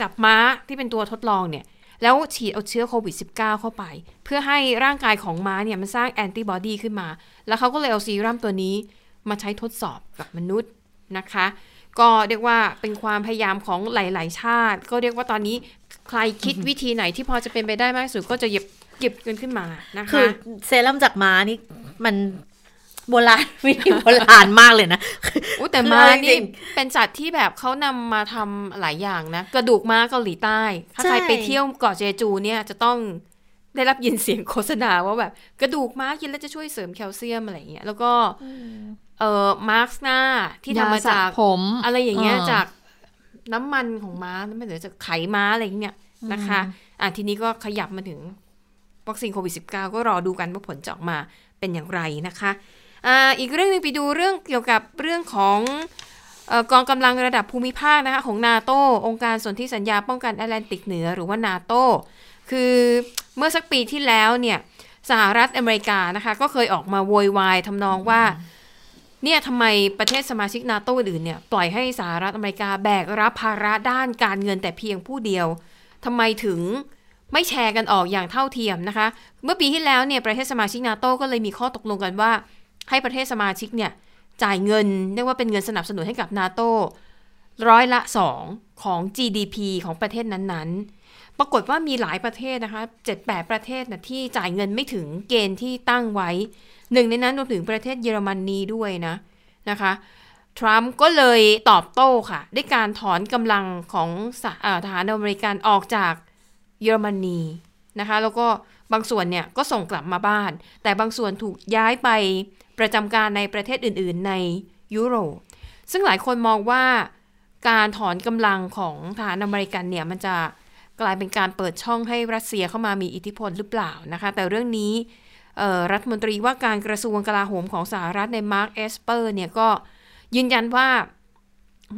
จับม้าที่เป็นตัวทดลองเนี่ยแล้วฉีดเอาเชื้อโควิด -19 เข้าไป เพื่อให้ร่างกายของม้าเนี่ยมันสร้างแอนติบอดีขึ้นมา แล้วเขาก็เลยเอาซีรั่มตัวนี้ มาใช้ทดสอบกับมนุษย์นะคะ ก็เรียกว่าเป็นความพยายามของหลาย ๆ ชาติ ก็เรียกว่าตอนนี้ใครคิดวิธีไหนที่พอจะเป็นไปได้มากที่สุดก็จะหยิบเก็บเงินขึ้นมานะคะคือเซรั่มจากม้านี่มันโบราณวิธีโบราณมากเลยนะอู้แต่คือม้าเอาจรินี่งเป็นสัตว์ที่แบบเขานำมาทำหลายอย่างนะ กระดูกม้าเกาหลีใต้ ถ้าใช่ใครไปเที่ยวเกาะเจจูเนี่ยจะต้องได้รับยินเสียงโฆษณาว่าแบบกระดูกม้ากินแล้วจะช่วยเสริมแคลเซียมอะไรอย่างเงี้ยแล้วก็ เอ่อมาร์กหน้าที่ทำมาจากยสระผม อะไรอย่างเงี้ยเออจากน้ำมันของม้าไม่เหลือจากไขม้าอะไรอย่างเงี้ยนะคะ อะทีนี้ก็ขยับมาถึงวัคซีนโควิด -19 ก็รอดูกันว่าผลจะออกมาเป็นอย่างไรนะคะอ่าอีกเรื่องหนึงไปดูเรื่องเกี่ยวกับเรื่องของเอ่อกองกำลังระดับภูมิภาคนะคะของนาโตองค์การสนธิสัญญาป้องกันแอตแลนติกเหนือหรือว่านาโตคือเมื่อสักปีที่แล้วเนี่ยสหรัฐอเมริกานะคะก็เคยออกมาโวยวายทำนองว่า เนี่ยทำไมประเทศสมาชิกนาโตอื่นเนี่ยปล่อยให้สหรัฐอเมริกาแบกรับภาระด้านการเงินแต่เพียงผู้เดียวทำไมถึงไม่แชร์กันออกอย่างเท่าเทียมนะคะ เมื่อปีที่แล้วเนี่ยประเทศสมาชิกนาโตก็เลยมีข้อตกลงกันว่า ให้ประเทศสมาชิกเนี่ยจ่ายเงินเรียกว่าเป็นเงินสนับสนุนให้กับนาโตร้อยละสองของ GDP ของประเทศนั้นๆ ปรากฏว่ามีหลายประเทศนะคะเจ็ดแปดประเทศนะที่จ่ายเงินไม่ถึงเกณฑ์ที่ตั้งไว้ หนึ่งในนั้นรวมถึงประเทศเยอรมนนีด้วยนะนะคะทรัมป์ก็เลยตอบโต้ค่ะ ด้วยการถอนกำลังของสหเอ่อทหารอเมริกันออกจากเยอรมนีนะคะแล้วก็บางส่วนเนี่ยก็ส่งกลับมาบ้าน แต่บางส่วนถูกย้ายไปประจำการในประเทศอื่น ๆ ในยุโรปซึ่งหลายคนมองว่าการถอนกำลังของทหารอเมริกันเนี่ยมันจะ กลายเป็นการเปิดช่องให้รัสเซียเข้ามามีอิทธิพลหรือเปล่านะคะ แต่เรื่องนี้รัฐมนตรีว่าการกระทรวงกลาโหมของสหรัฐในมาร์คเอสเปอร์เนี่ยก็ยืนยันว่า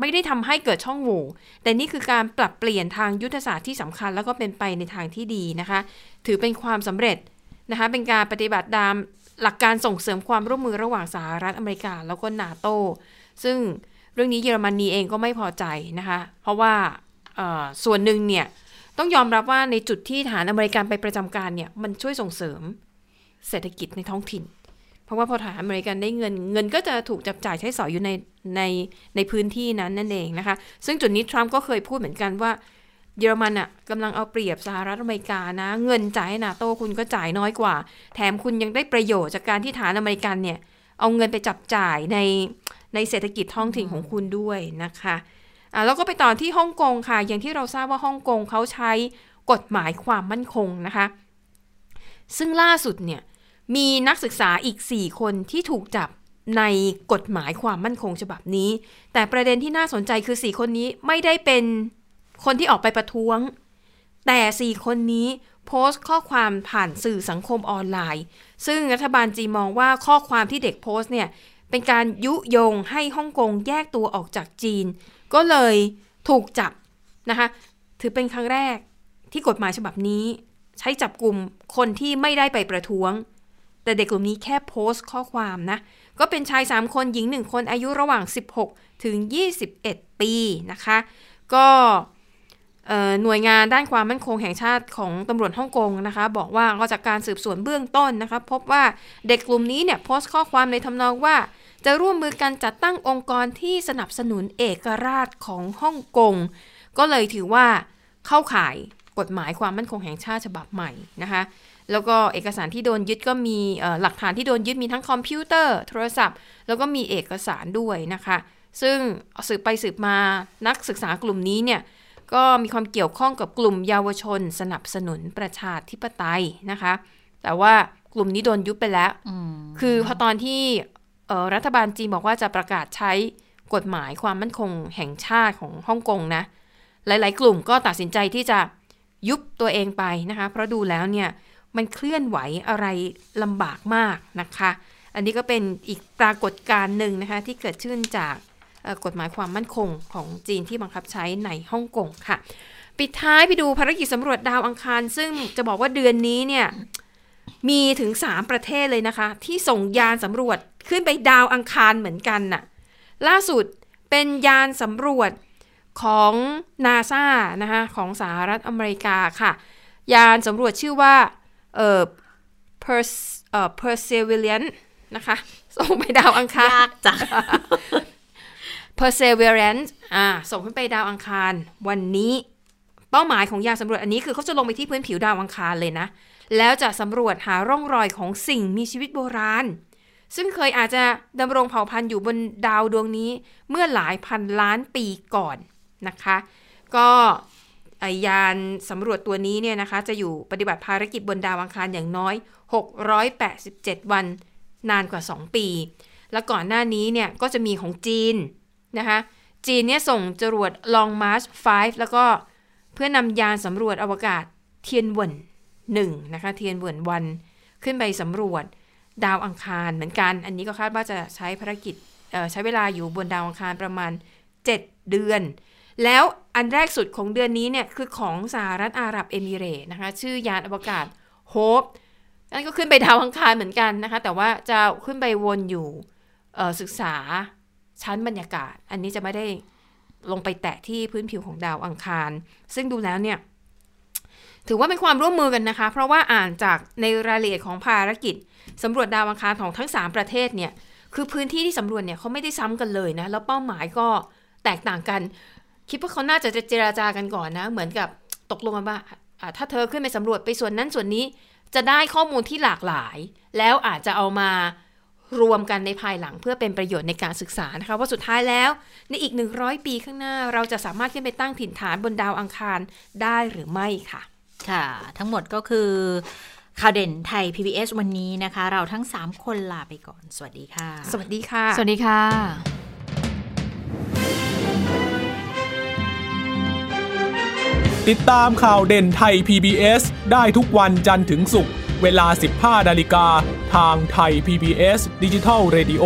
ไม่ได้ทำให้เกิดช่องโหว่แต่นี่คือการปรับเปลี่ยนทางยุทธศาสตร์ที่สำคัญ แล้วก็เป็นไปในทางที่ดีนะคะ ถือเป็นความสำเร็จนะคะ เป็นการปฏิบัติตามหลักการส่งเสริมความร่วมมือระหว่างสหรัฐอเมริกา แล้วก็นาโตซึ่งเรื่องนี้เยอรมนีเองก็ไม่พอใจนะคะ เพราะว่าส่วนหนึ่งเนี่ย ต้องยอมรับว่าในจุดที่ทหารอเมริกันไปประจำการเนี่ยมันช่วยส่งเสริมเศรษฐกิจในท้องถิ่น เพราะว่าพอทหารอเมริกันได้เงินเงินก็จะถูกจับจ่ายใช้สอยอยู่ในในในพื้นที่นั้นนั่นเองนะคะ ซึ่งจุดนี้ทรัมป์ก็เคยพูดเหมือนกันว่าเยอรมันอะกำลังเอาเปรียบสหรัฐอเมริกานะ เงินจ่ายนาโต้คุณก็จ่ายน้อยกว่า แถมคุณยังได้ประโยชน์จากการที่ฐานอเมริกันเนี่ยเอาเงินไปจับจ่ายในในเศรษฐกิจท้องถิ่นของคุณด้วยนะคะ อะแล้วก็ไปต่อที่ฮ่องกงค่ะ อย่างที่เราทราบว่าฮ่องกงเขาใช้กฎหมายความมั่นคงนะคะ ซึ่งล่าสุดเนี่ยมีนักศึกษาอีก 4 คนที่ถูกจับในกฎหมายความมั่นคงฉบับนี้ แต่ประเด็นที่น่าสนใจคือ 4 คนนี้ไม่ได้เป็นคนที่ออกไปประท้วง แต่ 4 คนนี้โพสต์ข้อความผ่านสื่อสังคมออนไลน์ ซึ่งรัฐบาลจีมองว่าข้อความที่เด็กโพสต์เนี่ยเป็นการยุยงให้ฮ่องกงแยกตัวออกจากจีน ก็เลยถูกจับนะคะถือเป็นครั้งแรกที่กฎหมายฉบับนี้ ใช้จับกลุ่มคนที่ไม่ได้ไปประท้วง แต่เด็กกลุ่มนี้แค่โพสต์ข้อความนะ ก็เป็นชาย 3 คนหญิง 1 คนอายุระหว่าง 16 ถึง 21 ปีนะคะ ก็หน่วยงานด้านความมั่นคงแห่งชาติของตำรวจฮ่องกงนะคะ บอกว่าก็จากการสืบสวนเบื้องต้นนะคะ พบว่าเด็กกลุ่มนี้เนี่ยโพสต์ข้อความในทำนองว่า จะร่วมมือกันจัดตั้งองค์กรที่สนับสนุนเอกราชของฮ่องกง ก็เลยถือว่าเข้าข่ายกฎหมายความมั่นคงแห่งชาติฉบับใหม่นะคะแล้วก็เอกสารที่โดนยึดก็มีเอ่อหลักฐานที่โดนยึดมีทั้งคอมพิวเตอร์ โทรศัพท์ แล้วก็มีเอกสารด้วยนะคะ ซึ่งสืบไปสืบมานักศึกษากลุ่มนี้เนี่ยก็มีความเกี่ยวข้องกับกลุ่มเยาวชน สนับสนุนประชาธิปไตยนะคะ แต่ว่ากลุ่มนี้โดนยุบไปแล้ว คือพอตอนที่เอ่อ รัฐบาลจีนบอกว่าจะประกาศใช้กฎหมายความมั่นคงแห่งชาติของฮ่องกงนะ หลาย ๆ กลุ่มก็ตัดสินใจที่จะยุบตัวเองไปนะคะ เพราะดูแล้วเนี่ยมันเคลื่อนไหวอะไรลำบากมากนะคะ อันนี้ก็เป็นอีกปรากฏการณ์หนึ่งนะคะที่เกิดขึ้นจากกฎหมายความมั่นคงของจีนที่บังคับใช้ในฮ่องกงค่ะ ปิดท้ายไปดูภารกิจสำรวจดาวอังคาร ซึ่งจะบอกว่าเดือนนี้เนี่ย มีถึง 3 ประเทศเลยนะคะ ที่ส่งยานสำรวจขึ้นไปดาวอังคารเหมือนกันน่ะล่าสุดเป็นยานสำรวจของนาซานะคะของสหรัฐอเมริกาค่ะ ยานสำรวจชื่อว่าเอ่อ Pers เอ่อ perseverance นะคะ ส่งไปดาวอังคาร ยากจัง perseverance อ่า ส่งขึ้นไปดาวอังคารวันนี้ เป้าหมายของยานสำรวจอันนี้คือเขาจะลงไปที่พื้นผิวดาวอังคารเลยนะ แล้วจะสำรวจหาร่องรอยของสิ่งมีชีวิตโบราณ ซึ่งเคยอาจจะดำรงเผ่าพันธุ์อยู่บนดาวดวงนี้เมื่อหลายพันล้านปีก่อนนะคะ ก็ไอยานสำรวจตัวนี้เนี่ยนะคะ จะอยู่ปฏิบัติภารกิจบนดาวอังคารอย่างน้อย 687 วัน นานกว่า 2 ปี แล้วก่อนหน้านี้เนี่ยก็จะมีของจีนนะคะ จีนเนี่ยส่งจรวด Long March 5 แล้วก็เพื่อนำยานสำรวจอวกาศเทียนเวิน 1นะคะเทียนเวินวันขึ้นไปสำรวจดาวอังคารเหมือนกัน อันนี้ก็คาดว่าจะใช้ภารกิจใช้เวลาอยู่บนดาวอังคารประมาณ 7 เดือน แล้วอันแรกสุดของเดือนนี้เนี่ยคือของสหรัฐอาหรับเอมิเรต์นะคะชื่อยานอวกาศโฮปนั่นก็ขึ้นไปดาวอังคารเหมือนกันนะคะ แต่ว่าจะขึ้นไปวนอยู่ศึกษาชั้นบรรยากาศ อันนี้จะไม่ได้ลงไปแตะที่พื้นผิวของดาวอังคาร ซึ่งดูแล้วเนี่ย ถือว่าเป็นความร่วมมือกันนะคะ เพราะว่าอ่านจากในรายละเอียดของภารกิจสำรวจดาวอังคารของทั้ง 3 ประเทศเนี่ยคือพื้นที่ที่สำรวจเนี่ยเขาไม่ได้ซ้ำกันเลยนะ แล้วเป้าหมายก็แตกต่างกัน คิดว่าเขาน่าจะจะเจราจากันก่อนนะ เหมือนกับตกลงกันว่าอ่าถ้าเธอขึ้นไปสำรวจไปส่วนนั้นส่วนนี้จะได้ข้อมูลที่หลากหลาย แล้วอาจจะเอามารวมกันในภายหลังเพื่อเป็นประโยชน์ในการศึกษานะคะว่าสุดท้ายแล้วในอีก 100 ปีข้างหน้าเราจะสามารถขึ้นไปตั้งถิ่นฐานบนดาวอังคารได้หรือไม่ค่ะ ค่ะ ทั้งหมดก็คือ ข่าวเด่นไทย PBS วันนี้นะคะ เราทั้ง 3 คนลาไปก่อน สวัสดีค่ะ สวัสดีค่ะ สวัสดีค่ะ ติดตามข่าวเด่นไทย PBS ได้ทุกวันจันทร์ถึงศุกร์เวลา 15 นาฬิกา ทางไทย PBS ดิจิทัล Radio